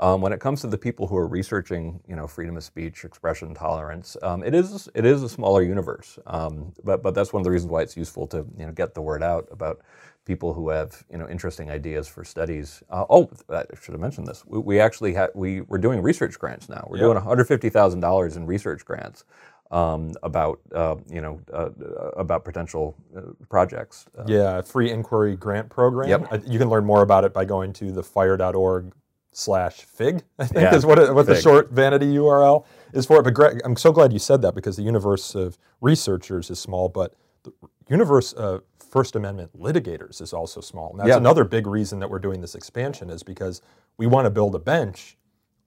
Um, when it comes to the people who are researching, you know, freedom of speech, expression, tolerance, um, it is it is a smaller universe. Um, but but that's one of the reasons why it's useful to you know get the word out about people who have you know interesting ideas for studies. Uh, oh, I should have mentioned this. We, we actually had we we're doing research grants now. We're doing one hundred fifty thousand dollars in research grants um, about uh, you know uh, about potential uh, projects. Uh, Yeah, free inquiry grant program. Yep. Uh, You can learn more about it by going to thefire.org slash fig, I think Yeah, is what, it, what the short vanity URL is for it. But Greg, I'm so glad you said that because the universe of researchers is small, but the universe of First Amendment litigators is also small. And that's Yeah. another big reason that we're doing this expansion is because we want to build a bench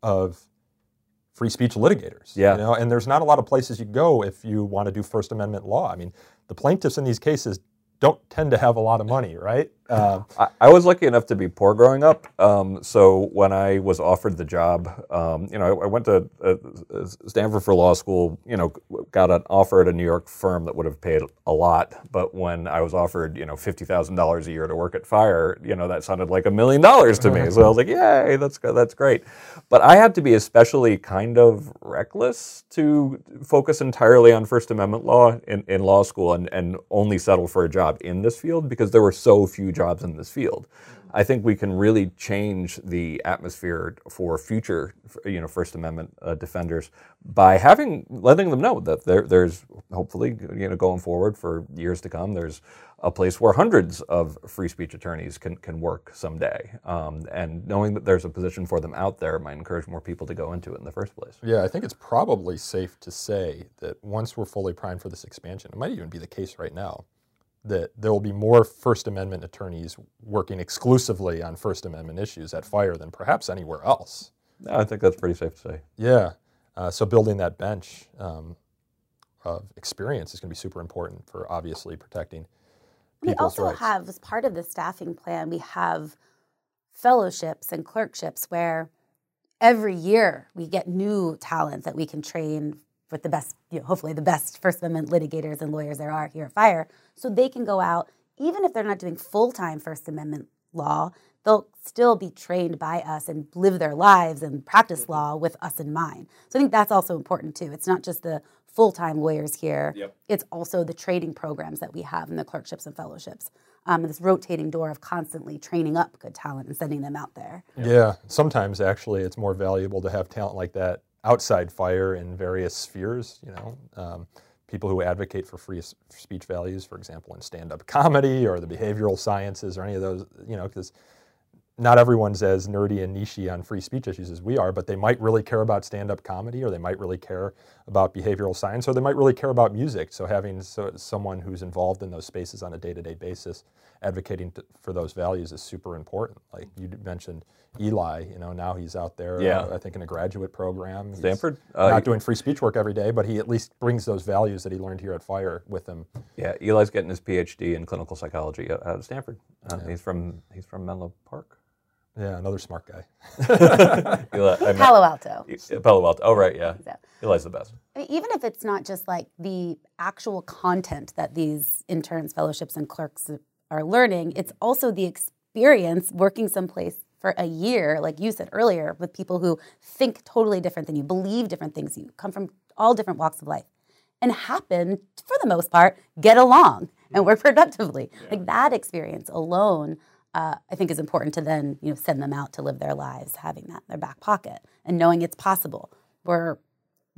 of free speech litigators. Yeah. You know, and there's not a lot of places you go if you want to do First Amendment law. I mean, the plaintiffs in these cases don't tend to have a lot of money, right? Um, I, I was lucky enough to be poor growing up. Um, so when I was offered the job, um, you know, I, I went to uh, Stanford for law school. You know, got an offer at a New York firm that would have paid a lot. But when I was offered, you know, fifty thousand dollars a year to work at Fire, you know, that sounded like a million dollars to me. So I was like, yay, that's that's great. But I had to be especially kind of reckless to focus entirely on First Amendment law in, in law school and, and only settle for a job in this field because there were so few jobs in this field. I think we can really change the atmosphere for future, you know, First Amendment uh, defenders by having letting them know that there, there's hopefully, you know, going forward for years to come, there's a place where hundreds of free speech attorneys can, can work someday. Um, and knowing that there's a position for them out there might encourage more people to go into it in the first place. yeah, I think it's probably safe to say that once we're fully primed for this expansion, it might even be the case right now, that there will be more First Amendment attorneys working exclusively on First Amendment issues at Fire than perhaps anywhere else. I think that's pretty safe to say. Yeah. Uh, so building that bench um, of experience is going to be super important for obviously protecting We people's also rights. have, as part of the staffing plan, we have fellowships and clerkships where every year we get new talent that we can train with the best, you know, hopefully the best First Amendment litigators and lawyers there are here at Fire, so they can go out, even if they're not doing full time First Amendment law, they'll still be trained by us and live their lives and practice law with us in mind. So I think that's also important too. It's not just the full time lawyers here, it's also the training programs that we have in the clerkships and fellowships. Um, and this rotating door of constantly training up good talent and sending them out there. Yeah, sometimes actually it's more valuable to have talent like that outside fire in various spheres. You know, um, people who advocate for free speech values, for example, in stand-up comedy or the behavioral sciences or any of those. You know, because not everyone's as nerdy and nichey on free speech issues as we are, but they might really care about stand-up comedy, or they might really care about behavioral science, or they might really care about music. So having so, someone who's involved in those spaces on a day-to-day basis, advocating to, for those values is super important. Like you mentioned, Eli. You know, now he's out there. Yeah. uh, I think in a graduate program. He's Stanford? Uh, not doing free speech work every day, but he at least brings those values that he learned here at Fire with him. Yeah, Eli's getting his PhD in clinical psychology out out of Stanford. Uh, He's from he's from Menlo Park. Yeah, another smart guy. Eli, Palo Alto. Palo Alto. Oh, right, yeah. So- Eli's the best. Even if it's not just like the actual content that these interns, fellowships, and clerks are learning, it's also the experience working someplace for a year, like you said earlier, with people who think totally different than you, believe different things, you come from all different walks of life, and happen, for the most part, get along and work productively. Like that experience alone. Uh, I think is important to then you know send them out to live their lives, having that in their back pocket and knowing it's possible. We're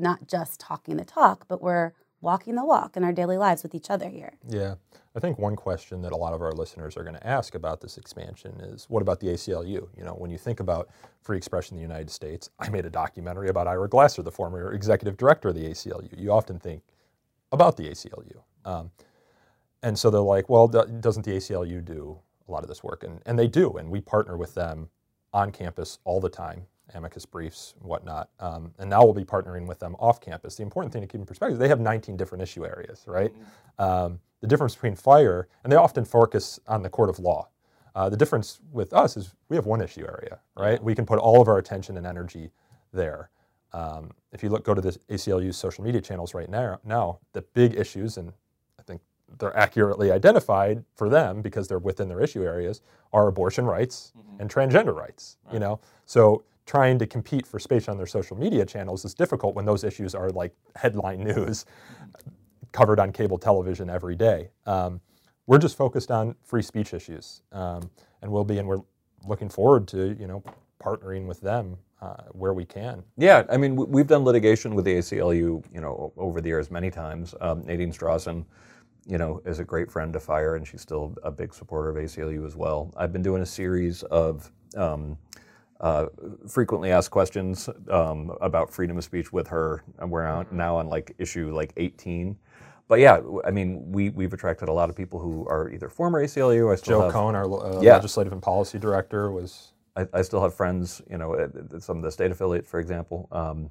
not just talking the talk, but we're walking the walk in our daily lives with each other here. Yeah. I think one question that a lot of our listeners are going to ask about this expansion is what about the ACLU? You know, when you think about free expression in the United States, I made a documentary about Ira Glasser, the former executive director of the ACLU. You often think about the ACLU. Um, and so they're like, well, doesn't the ACLU do a lot of this work? And, and they do. And we partner with them on campus all the time, amicus briefs whatnot. Um, and now we'll be partnering with them off campus. The important thing to keep in perspective is they have 19 different issue areas, right? Um, the difference between fire, and they often focus on the court of law. Uh, the difference with us is we have one issue area, right? We can put all of our attention and energy there. Um, if you look, go to the ACLU's social media channels right now, now the big issues, and I think they're accurately identified for them because they're within their issue areas, are abortion rights and transgender rights. You know, so trying to compete for space on their social media channels is difficult when those issues are like headline news, covered on cable television every day. Um, we're just focused on free speech issues, um, and we'll be, and we're looking forward to you know partnering with them uh, where we can. Yeah, I mean, we've done litigation with the ACLU, you know, over the years many times. Um, Nadine Strossen, you know, is a great friend to Fire, and she's still a big supporter of ACLU as well. I've been doing a series of um, uh, frequently asked questions um, about freedom of speech with her, and we're out now on like issue like 18. But yeah, I mean, we we've attracted a lot of people who are either former ACLU. I still Joe have, Cohn, our uh, Yeah. legislative and policy director, was I, I still have friends, you know, some of the state affiliates, for example. Um,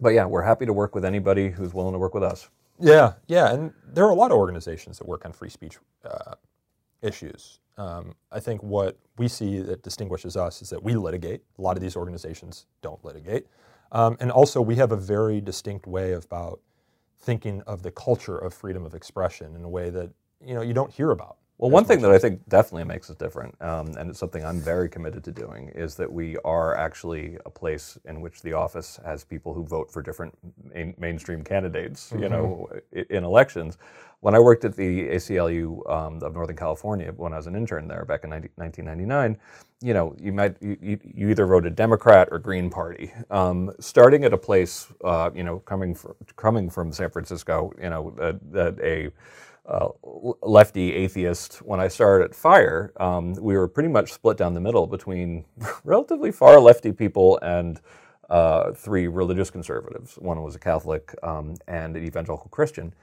but yeah, we're happy to work with anybody who's willing to work with us. Yeah, yeah, and there are a lot of organizations that work on free speech uh, issues. Um, I think what we see that distinguishes us is that we litigate. A lot of these organizations don't litigate, um, and also we have a very distinct way about thinking of the culture of freedom of expression in a way that you know you don't hear about. Well, one thing that I think definitely makes us different, um, and it's something I'm very committed to doing, is that we are actually a place in which the office has people who vote for different main, mainstream candidates, you know, in elections. When I worked at the ACLU um, of Northern California, when I was an intern there back in 90, 1999, you know, you might you, you either voted Democrat or Green Party. Um, starting at a place, uh, you know, coming from coming from San Francisco, you know, that a uh, lefty atheist when I started at Fire, um, we were pretty much split down the middle between relatively far lefty people and uh, three religious conservatives. One was a Catholic um, and an evangelical Christian.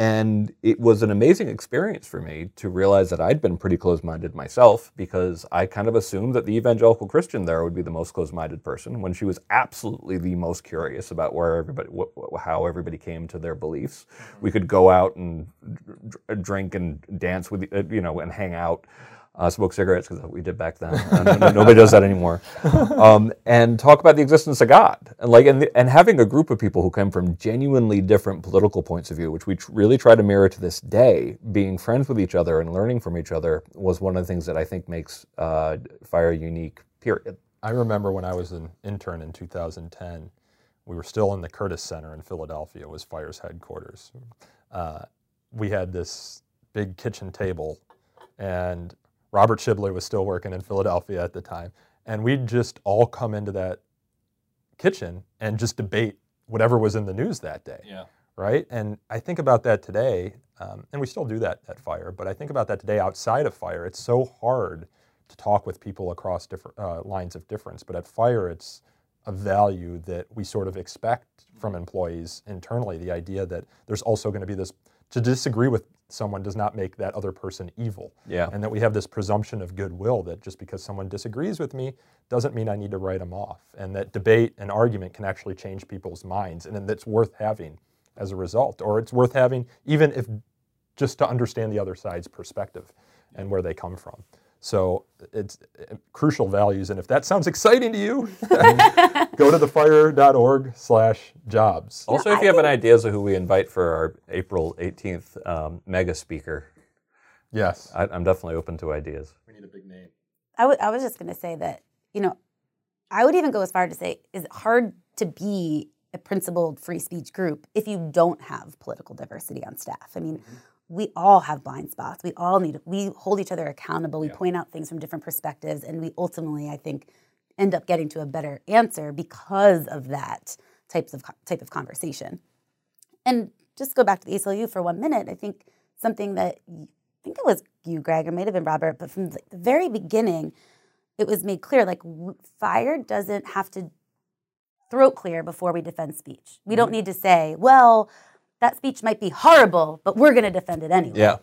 And it was an amazing experience for me to realize that I'd been pretty close minded myself because I kind of assumed that the evangelical Christian there would be the most close minded person when she was absolutely the most curious about where everybody, how everybody came to their beliefs. We could go out and dr- drink and dance with, uh, you know, and hang out. Uh, smoke cigarettes because we did back then. Uh, no- no- nobody does that anymore. Um, and talk about the existence of God, and like, and, and having a group of people who come from genuinely different political points of view, which we tr- really try to mirror to this day. Being friends with each other and learning from each other was one of the things that I think makes uh, Fire unique. Period. I remember when I was an intern in 2010, we were still in the Curtis Center in Philadelphia, was Fire's headquarters. Uh, we had this big kitchen table, and Robert Shibley was still working in Philadelphia at the time. And we'd just all come into that kitchen and just debate whatever was in the news that day Yeah. right? And I think about that today, um, and we still do that at Fire, but I think about that today outside of Fire. It's so hard to talk with people across different uh, lines of difference. But at Fire, it's a value that we sort of expect from employees internally. The idea that there's also going to be this to disagree with someone does not make that other person evil. Yeah. And that we have this presumption of goodwill that just because someone disagrees with me doesn't mean I need to write them off. And that debate and argument can actually change people's minds and that's worth having as a result. Or it's worth having even if just to understand the other side's perspective and where they come from. So it's uh, crucial values. And if that sounds exciting to you, go to thefire.org slash jobs. Also, if you have any ideas of who we invite for our April 18th um, mega speaker, Yes. I, I'm definitely open to ideas. We need a big name. I wa- I was just going to say that, you know, I would even go as far to say, is it hard to be a principled free speech group if you don't have political diversity on staff? I mean, we all have blind spots. We all need, we hold each other accountable. We point out things from different perspectives. And we ultimately, I think, end up getting to a better answer because of that types of, type of conversation. And just go back to the ACLU for one minute. I think something that I think it was you, Greg, or might have been Robert, but from the the very beginning, it was made clear like fire doesn't have to throat clear before we defend speech. We don't mm-hmm. need to say, well, that speech might be horrible, but we're going to defend it anyway. Yeah.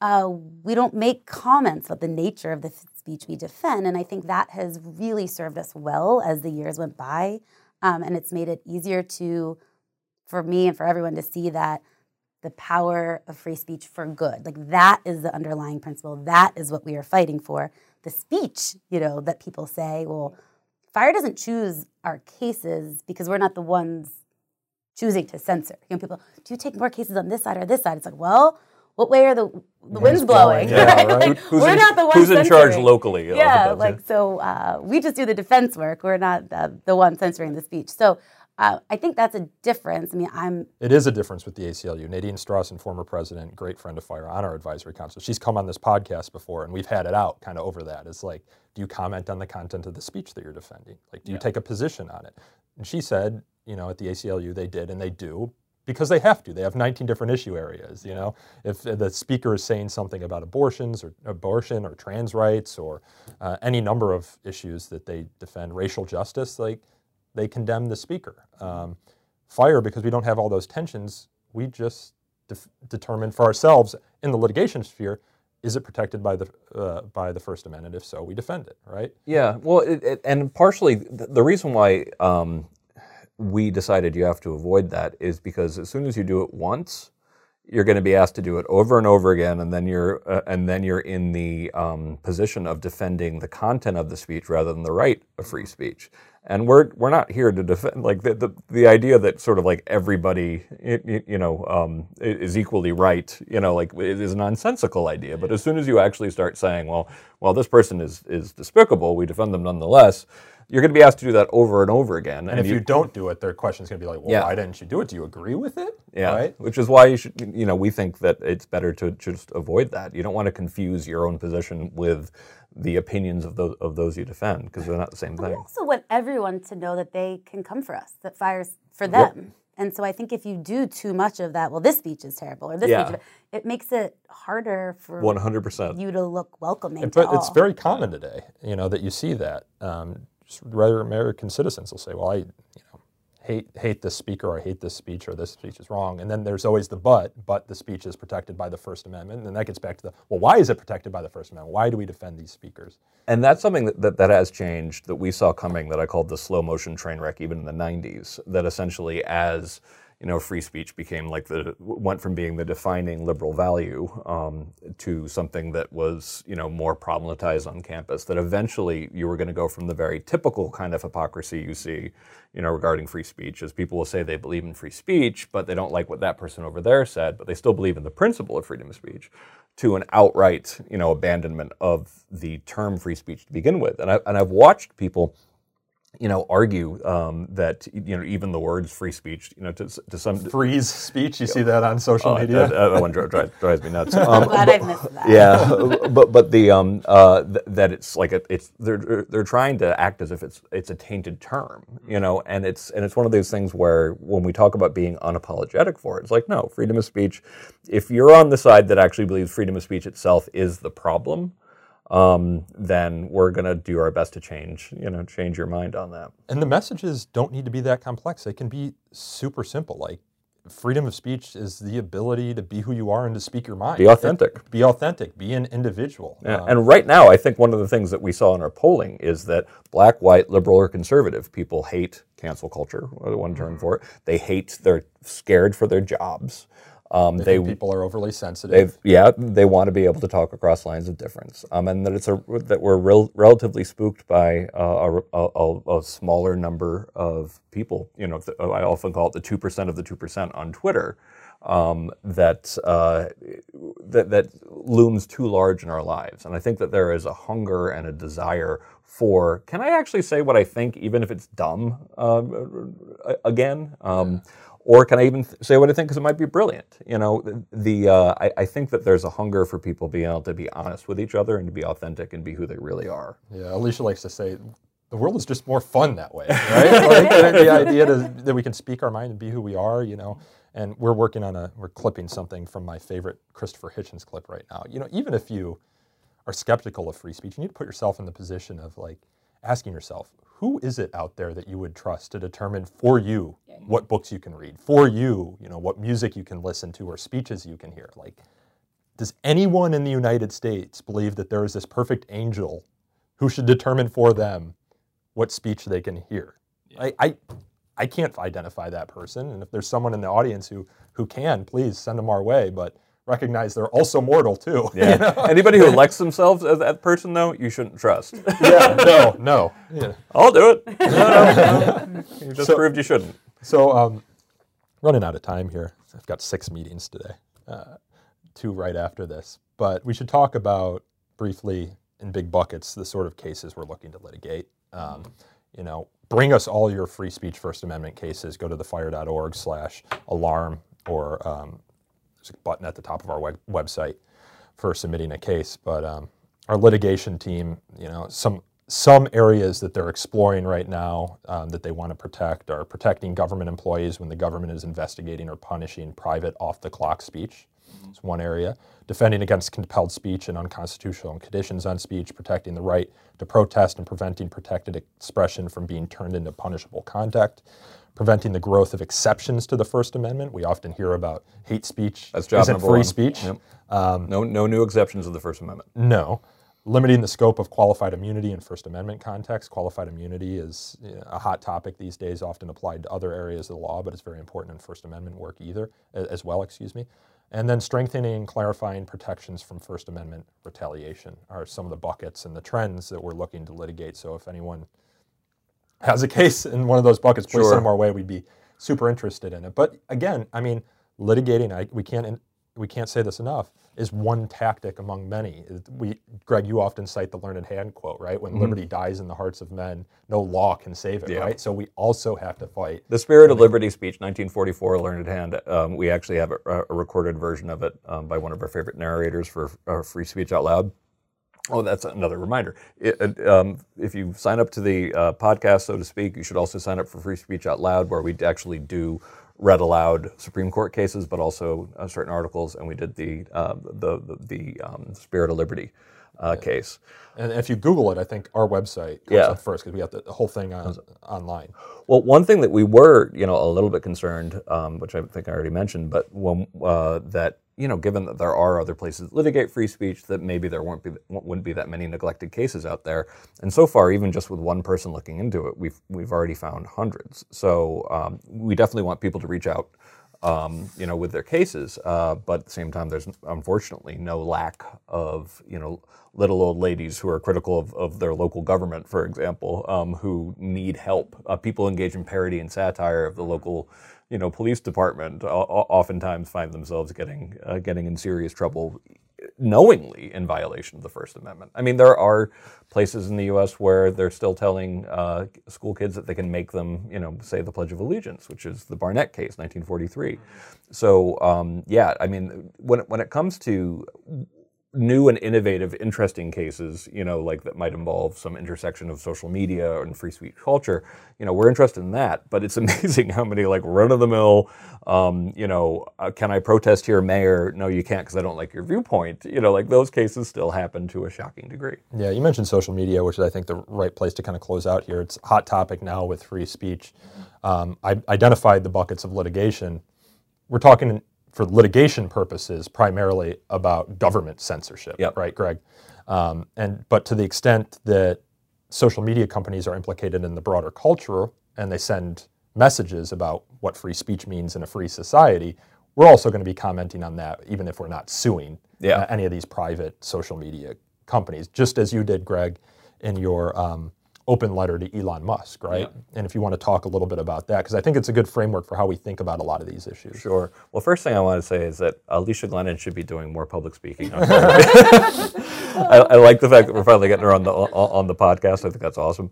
Uh, we don't make comments about the nature of the speech we defend. And I think that has really served us well as the years went by. Um, and it's made it easier to, for me and for everyone to see that the power of free speech for good. Like that is the underlying principle. That is what we are fighting for. The speech, you know, that people say, well, fire doesn't choose our cases because we're not the ones choosing to censor. You know, people, do you take more cases on this side or this side? It's like, well, what way are the the winds blowing? blowing, yeah, right? right. Like, Who's we're in, not the ones who's in charge censoring. locally? Yeah, like so uh, we just do the defense work. We're not the, the one censoring the speech. So uh, I think that's a difference. I mean, I'm It is a difference with the ACLU. Nadine Strossen, former president, great friend of Fire on our advisory council. She's come on this podcast before, and we've had it out kind of over that. It's like, do you comment on the content of the speech that you're defending? Like, do you take a position on it? And she said, you know, at the ACLU they did, and they do because they have to. They have 19 different issue areas. You know, if the speaker is saying something about abortions or abortion or trans rights or uh, any number of issues that they defend, racial justice, like they condemn the speaker. Um, fire, because we don't have all those tensions, we just def- determine for ourselves in the litigation sphere, is it protected by the uh, by the First Amendment? If so, we defend it, right? Yeah, well, it, it, and partially th- the reason why um, we decided you have to avoid that is because as soon as you do it once, you're going to be asked to do it over and over again, and then you're uh, and then you're in the um, position of defending the content of the speech rather than the right of free speech. And we're we're not here to defend like the the, the idea that sort of like everybody you know um, is equally right. You know, like is a nonsensical idea. But as soon as you actually start saying, well, well, this person is is despicable, we defend them nonetheless. You're going to be asked to do that over and over again. And if you, don't do it, their question is going to be like, well, Yeah. why didn't you do it? Do you agree with it? Yeah, Right? which is why you should, you know, we think that it's better to just avoid that. You don't want to confuse your own position with the opinions of those of those you defend because they're not the same we thing. also want everyone to know that they can come for us, that fire's for them. And so I think if you do too much of that, well, this speech is terrible, or this Yeah. speech, it makes it harder for One hundred percent. you to look welcoming. But to it's all. very common today, you know, that you see that. Um, just rather American citizens will say, well, I, you know, hate hate this speaker or I hate this speech or this speech is wrong. And then there's always the but, but the speech is protected by the First Amendment. And then that gets back to the, well, why is it protected by the First Amendment? Why do we defend these speakers? And that's something that, that, that has changed that we saw coming that I called the slow motion train wreck even in the 90s. That essentially, as you know, free speech became like the went from being the defining liberal value um, to something that was you know more problematized on campus. That eventually you were going to go from the very typical kind of hypocrisy you see, you know, regarding free speech, as people will say they believe in free speech, but they don't like what that person over there said, but they still believe in the principle of freedom of speech to an outright, you know, abandonment of the term free speech to begin with. And I and I've watched people, you know, argue um, that you know even the words free speech, you know, to to some. Freeze speech, you see that on social Oh, media? that, that one dri- dri- drives me nuts. Um, I'm glad I've missed that. yeah, but but the um uh th- that it's like a, it's they're they're trying to act as if it's it's a tainted term, you know, and it's and it's one of those things where when we talk about being unapologetic for it, it's like no freedom of speech. If you're on the side that actually believes freedom of speech itself is the problem, um, then we're going to do our best to change, you know, change your mind on that. And the messages don't need to be that complex. They can be super simple. Like freedom of speech is the ability to be who you are and to speak your mind. Be authentic. Be authentic. Be an individual. Yeah, Uh, and right now, I think one of the things that we saw in our polling is that black, white, liberal, or conservative people hate cancel culture, or the one term for it. They hate, they're scared for their jobs. Um, they people are overly sensitive. yeah, they want to be able to talk across lines of difference, um, and that it's a that we're rel- relatively spooked by uh, a, a, a, smaller number of people. You know, th- I often call it the two percent of the two percent on Twitter. Um, that, uh, that that looms too large in our lives, and I think that there is a hunger and a desire for can I actually say what I think, even if it's dumb? Um, again. Um, or can I even th- say what I think because it might be brilliant? You know, the, uh, I, I think that there's a hunger for people being able to be honest with each other and to be authentic and be who they really are. Yeah, Alicia likes to say the world is just more fun that way, right? like the, the idea to, that we can speak our mind and be who we are, you know. And we're working on a, we're clipping something from my favorite Christopher Hitchens clip right now. You know, even if you are skeptical of free speech, you need to put yourself in the position of like asking yourself, who is it out there that you would trust to determine for you what books you can read, for you, you know, what music you can listen to or speeches you can hear? Like, does anyone in the United States believe that there is this perfect angel who should determine for them what speech they can hear? I, I, I can't identify that person, and if there's someone in the audience who who can, please send them our way. But recognize they're also mortal too. you Yeah. know? Anybody who elects themselves as that person, though, you shouldn't trust. yeah, no, no. Yeah. I'll do it. No, no, no. You just So- proved you shouldn't. So, um, running out of time here. I've got six meetings today, uh, two right after this. But we should talk about briefly in big buckets the sort of cases we're looking to litigate. Um, you know, bring us all your free speech First Amendment cases. Go to thefire.org slash alarm or um, there's a button at the top of our web- website for submitting a case. But um, our litigation team, you know, some some areas that they're exploring right now um, that they want to protect are protecting government employees when the government is investigating or punishing private off-the-clock speech. It's one area. Defending against compelled speech and unconstitutional conditions on speech, protecting the right to protest and preventing protected expression from being turned into punishable conduct, preventing the growth of exceptions to the First Amendment. We often hear about hate speech That's job isn't free one. speech. Yep. Um, no, no new exceptions of the First Amendment. No. Limiting the scope of qualified immunity in First Amendment context. Qualified immunity is uh, a hot topic these days, often applied to other areas of the law, but it's very important in First Amendment work either, as well, excuse me. And then strengthening and clarifying protections from First Amendment retaliation are some of the buckets and the trends that we're looking to litigate. So if anyone has a case in one of those buckets, please Sure. send them our way. We'd be super interested in it. But again, I mean, litigating, I, we can't we can't say this enough, is one tactic among many. We, Greg, you often cite the learned hand quote, right? When liberty dies in the hearts of men, no law can save it, Mm-hmm. Yeah. right? So we also have to fight. The Spirit of Liberty speech, 1944, Learned Hand. Um, we actually have a, a recorded version of it um, by one of our favorite narrators for uh, Free Speech Out Loud. Oh, that's another reminder. It, um, if you sign up to the uh, podcast, so to speak, you should also sign up for Free Speech Out Loud, where we actually do read aloud Supreme Court cases, but also uh, certain articles, and we did the uh, the the, the um, Spirit of Liberty uh, case. And if you Google it, I think our website comes Yeah. up first because we got the, the whole thing on, online. Well, one thing that we were, you know, a little bit concerned, um, which I think I already mentioned, but when, uh, that you know, given that there are other places that litigate free speech, that maybe there won't be wouldn't be that many neglected cases out there. And so far, even just with one person looking into it, we've we've already found hundreds. So um, we definitely want people to reach out. Um, you know, with their cases, uh, but at the same time, there's unfortunately no lack of you know little old ladies who are critical of, of their local government, for example, um, who need help. Uh, people engaged in parody and satire of the local, you know, police department. oftentimes find themselves getting uh, getting in serious trouble, knowingly in violation of the First Amendment. I mean, there are places in the U.S. where they're still telling uh, school kids that they can make them, you know, say the Pledge of Allegiance, which is the Barnette case, 1943. So, um, yeah, I mean, when when it comes to new and innovative, interesting cases, you know, like that might involve some intersection of social media and free speech culture, you know, we're interested in that. But it's amazing how many like run of the mill, um, you know, uh, can I protest here, mayor? No, you can't because I don't like your viewpoint. You know, like those cases still happen to a shocking degree. Yeah, you mentioned social media, which is I think the right place to kind of close out here. It's a hot topic now with free speech. Um, I identified the buckets of litigation. We're talking for litigation purposes primarily about government censorship, Yep. right, Greg? Um, and but to the extent that social media companies are implicated in the broader culture and they send messages about what free speech means in a free society, we're also going to be commenting on that, even if we're not suing Yeah. uh, any of these private social media companies, just as you did, Greg, in your um, open letter to Elon Musk, right? And if you want to talk a little bit about that, because I think it's a good framework for how we think about a lot of these issues. Sure. Well, first thing I want to say is that Alicia Glennon should be doing more public speaking. I, I like the fact that we're finally getting her on the on the podcast. I think that's awesome.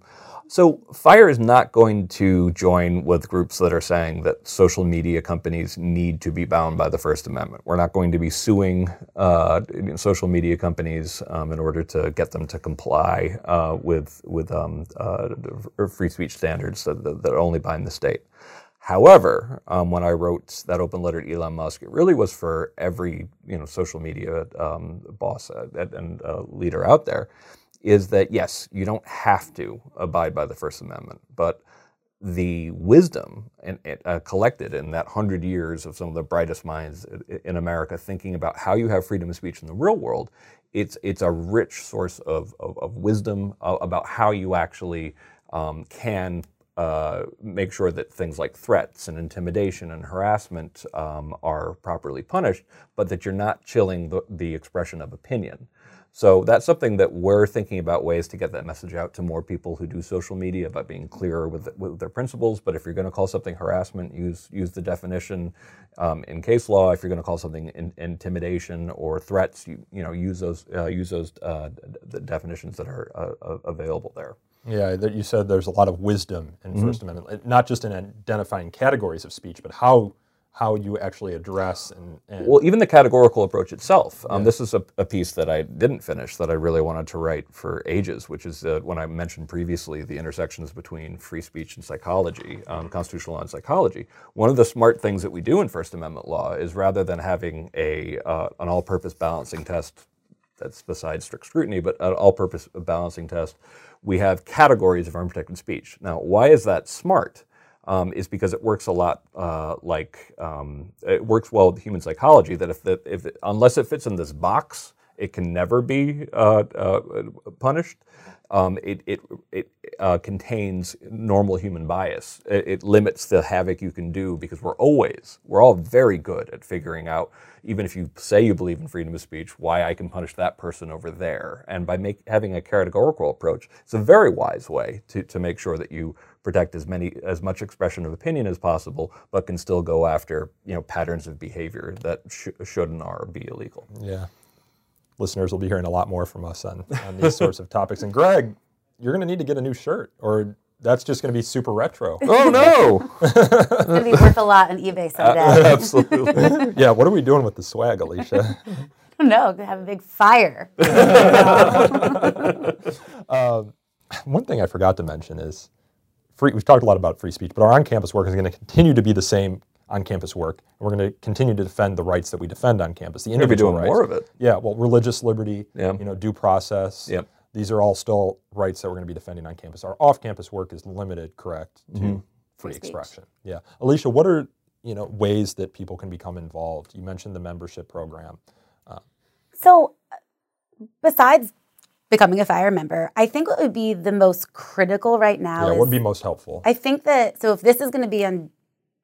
So, Fire is not going to join with groups that are saying that social media companies need to be bound by the First Amendment. We're not going to be suing uh, social media companies um, in order to get them to comply uh, with with um, uh, free speech standards that, that only bind the state. However, um, when I wrote that open letter to Elon Musk, it really was for every you know social media um, boss uh, and uh, leader out there. Is that yes, you don't have to abide by the First Amendment, but the wisdom and, uh, collected in that hundred years of some of the brightest minds in America thinking about how you have freedom of speech in the real world, it's it's a rich source of of, of wisdom uh, about how you actually um, can uh, make sure that things like threats and intimidation and harassment um, are properly punished, but that you're not chilling the, the expression of opinion. So that's something that we're thinking about ways to get that message out to more people who do social media about being clearer with, with their principles. But if you're going to call something harassment, use use the definition um, in case law. If you're going to call something in, intimidation or threats, you you know use those uh, use those uh, the definitions that are uh, available there. Yeah, that you said there's a lot of wisdom in Mm-hmm. First Amendment, not just in identifying categories of speech, but how how you actually address and, and Well, even the categorical approach itself. Um, This is a, a piece that I didn't finish that I really wanted to write for ages, which is uh, when I mentioned previously the intersections between free speech and psychology, um, constitutional law and psychology. One of the smart things that we do in First Amendment law is rather than having a uh, an all-purpose balancing test that's besides strict scrutiny, but an all-purpose balancing test, we have categories of unprotected speech. Now, why is that smart? Um, is because it works a lot uh, like um, it works well with human psychology. That if the, if it, unless it fits in this box, it can never be uh, uh, punished. Um, it it, it uh, contains normal human bias. It, it limits the havoc you can do because we're always we're all very good at figuring out even if you say you believe in freedom of speech, why I can punish that person over there. And by make, having a categorical approach, it's a very wise way to, to make sure that you protect as many as much expression of opinion as possible, but can still go after you know patterns of behavior that sh- should and are be illegal. yeah, listeners will be hearing a lot more from us on, on these sorts of topics. And Greg, you're going to need to get a new shirt, or that's just going to be super retro. Oh no! It's going to be worth a lot on eBay someday. Absolutely. yeah, what are we doing with the swag, Alicia? I don't know. Gonna have a big fire. Um, one thing I forgot to mention is free, we've talked a lot about free speech, but our on-campus work is going to continue to be the same on-campus work, and we're going to continue to defend the rights that we defend on campus. The We're be individual doing rights. more of it. Yeah, well, religious liberty, Yeah. you know, due process. Yep. These are all still rights that we're going to be defending on campus. Our off-campus work is limited, correct, to Mm-hmm. free speech. expression. Yeah, Alicia, what are you know ways that people can become involved? You mentioned the membership program. So, uh, besides becoming a fire member, I think what would be the most critical right now Yeah, is what would be most helpful? I think that so if this is going to be on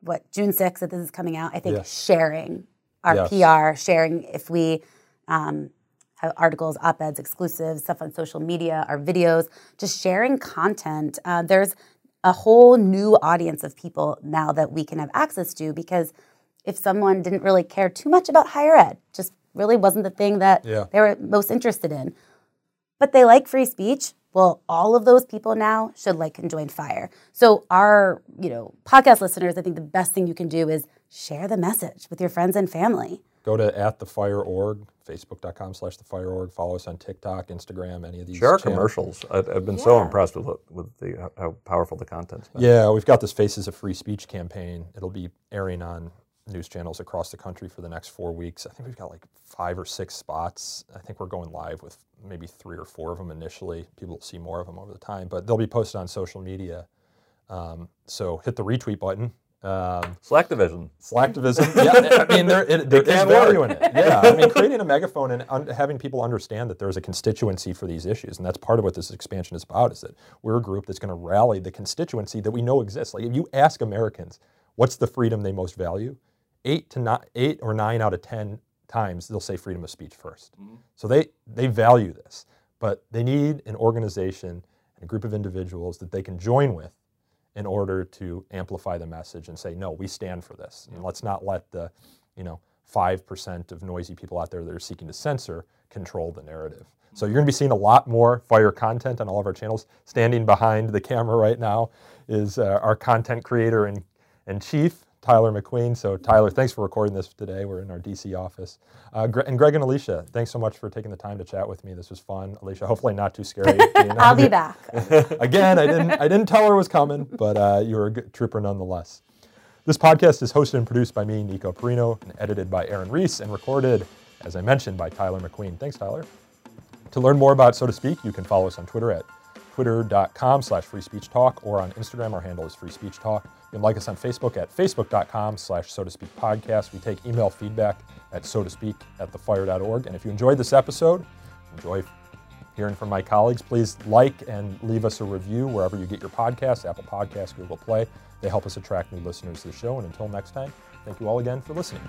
what June sixth that this is coming out, I think Yes. sharing our Yes. PR, sharing if we um, have articles, op eds, exclusives, stuff on social media, our videos, just sharing content. Uh, there's a whole new audience of people now that we can have access to because if someone didn't really care too much about higher ed, just really wasn't the thing that Yeah. they were most interested in, but they like free speech. Well, all of those people now should like and join fire. So our, you know, podcast listeners, I think the best thing you can do is share the message with your friends and family. Go to at the fire org Facebook.com slash the fire org. Follow us on TikTok, Instagram, any of these. Share our commercials. I, I've been so impressed with with the how powerful the content's been. Yeah, we've got this Faces of Free Speech campaign. It'll be airing on news channels across the country for the next four weeks. I think we've got like five or six spots. I think we're going live with maybe three or four of them initially. People will see more of them over the time, but they'll be posted on social media. Um, so hit the retweet button. Um, Slacktivism. Slacktivism. yeah, I mean, there, it, there is value in it. Yeah, I mean, creating a megaphone and un- having people understand that there's a constituency for these issues, and that's part of what this expansion is about. Is that we're a group that's going to rally the constituency that we know exists. Like, if you ask Americans, what's the freedom they most value, eight to not eight or nine out of ten times they'll say freedom of speech 1st So they they value this, but they need an organization and a group of individuals that they can join with in order to amplify the message and say, no, we stand for this. And let's not let the, you know, 5% of noisy people out there that are seeking to censor control the narrative. So you're going to be seeing a lot more fire content on all of our channels. Standing behind the camera right now is uh, our content creator and, and chief, Tyler McQueen. So Tyler, thanks for recording this today. We're in our DC office. Uh, Gre- and Greg and Alicia, thanks so much for taking the time to chat with me. This was fun. Alicia, hopefully not too scary. I'll be back. Again, I didn't I didn't tell her it was coming, but uh, you were a good trooper nonetheless. This podcast is hosted and produced by me, Nico Perino, and edited by Aaron Reese, and recorded, as I mentioned, by Tyler McQueen. Thanks, Tyler. To learn more about So to Speak, you can follow us on Twitter at twitter.com slash free speech talk or on Instagram, our handle is free speech talk. You can like us on Facebook at facebook.com slash so to speak podcast. We take email feedback at so to speak at thefire.org. And if you enjoyed this episode, enjoy hearing from my colleagues, please like and leave us a review wherever you get your podcasts, Apple Podcasts, Google Play. They help us attract new listeners to the show. And until next time, thank you all again for listening.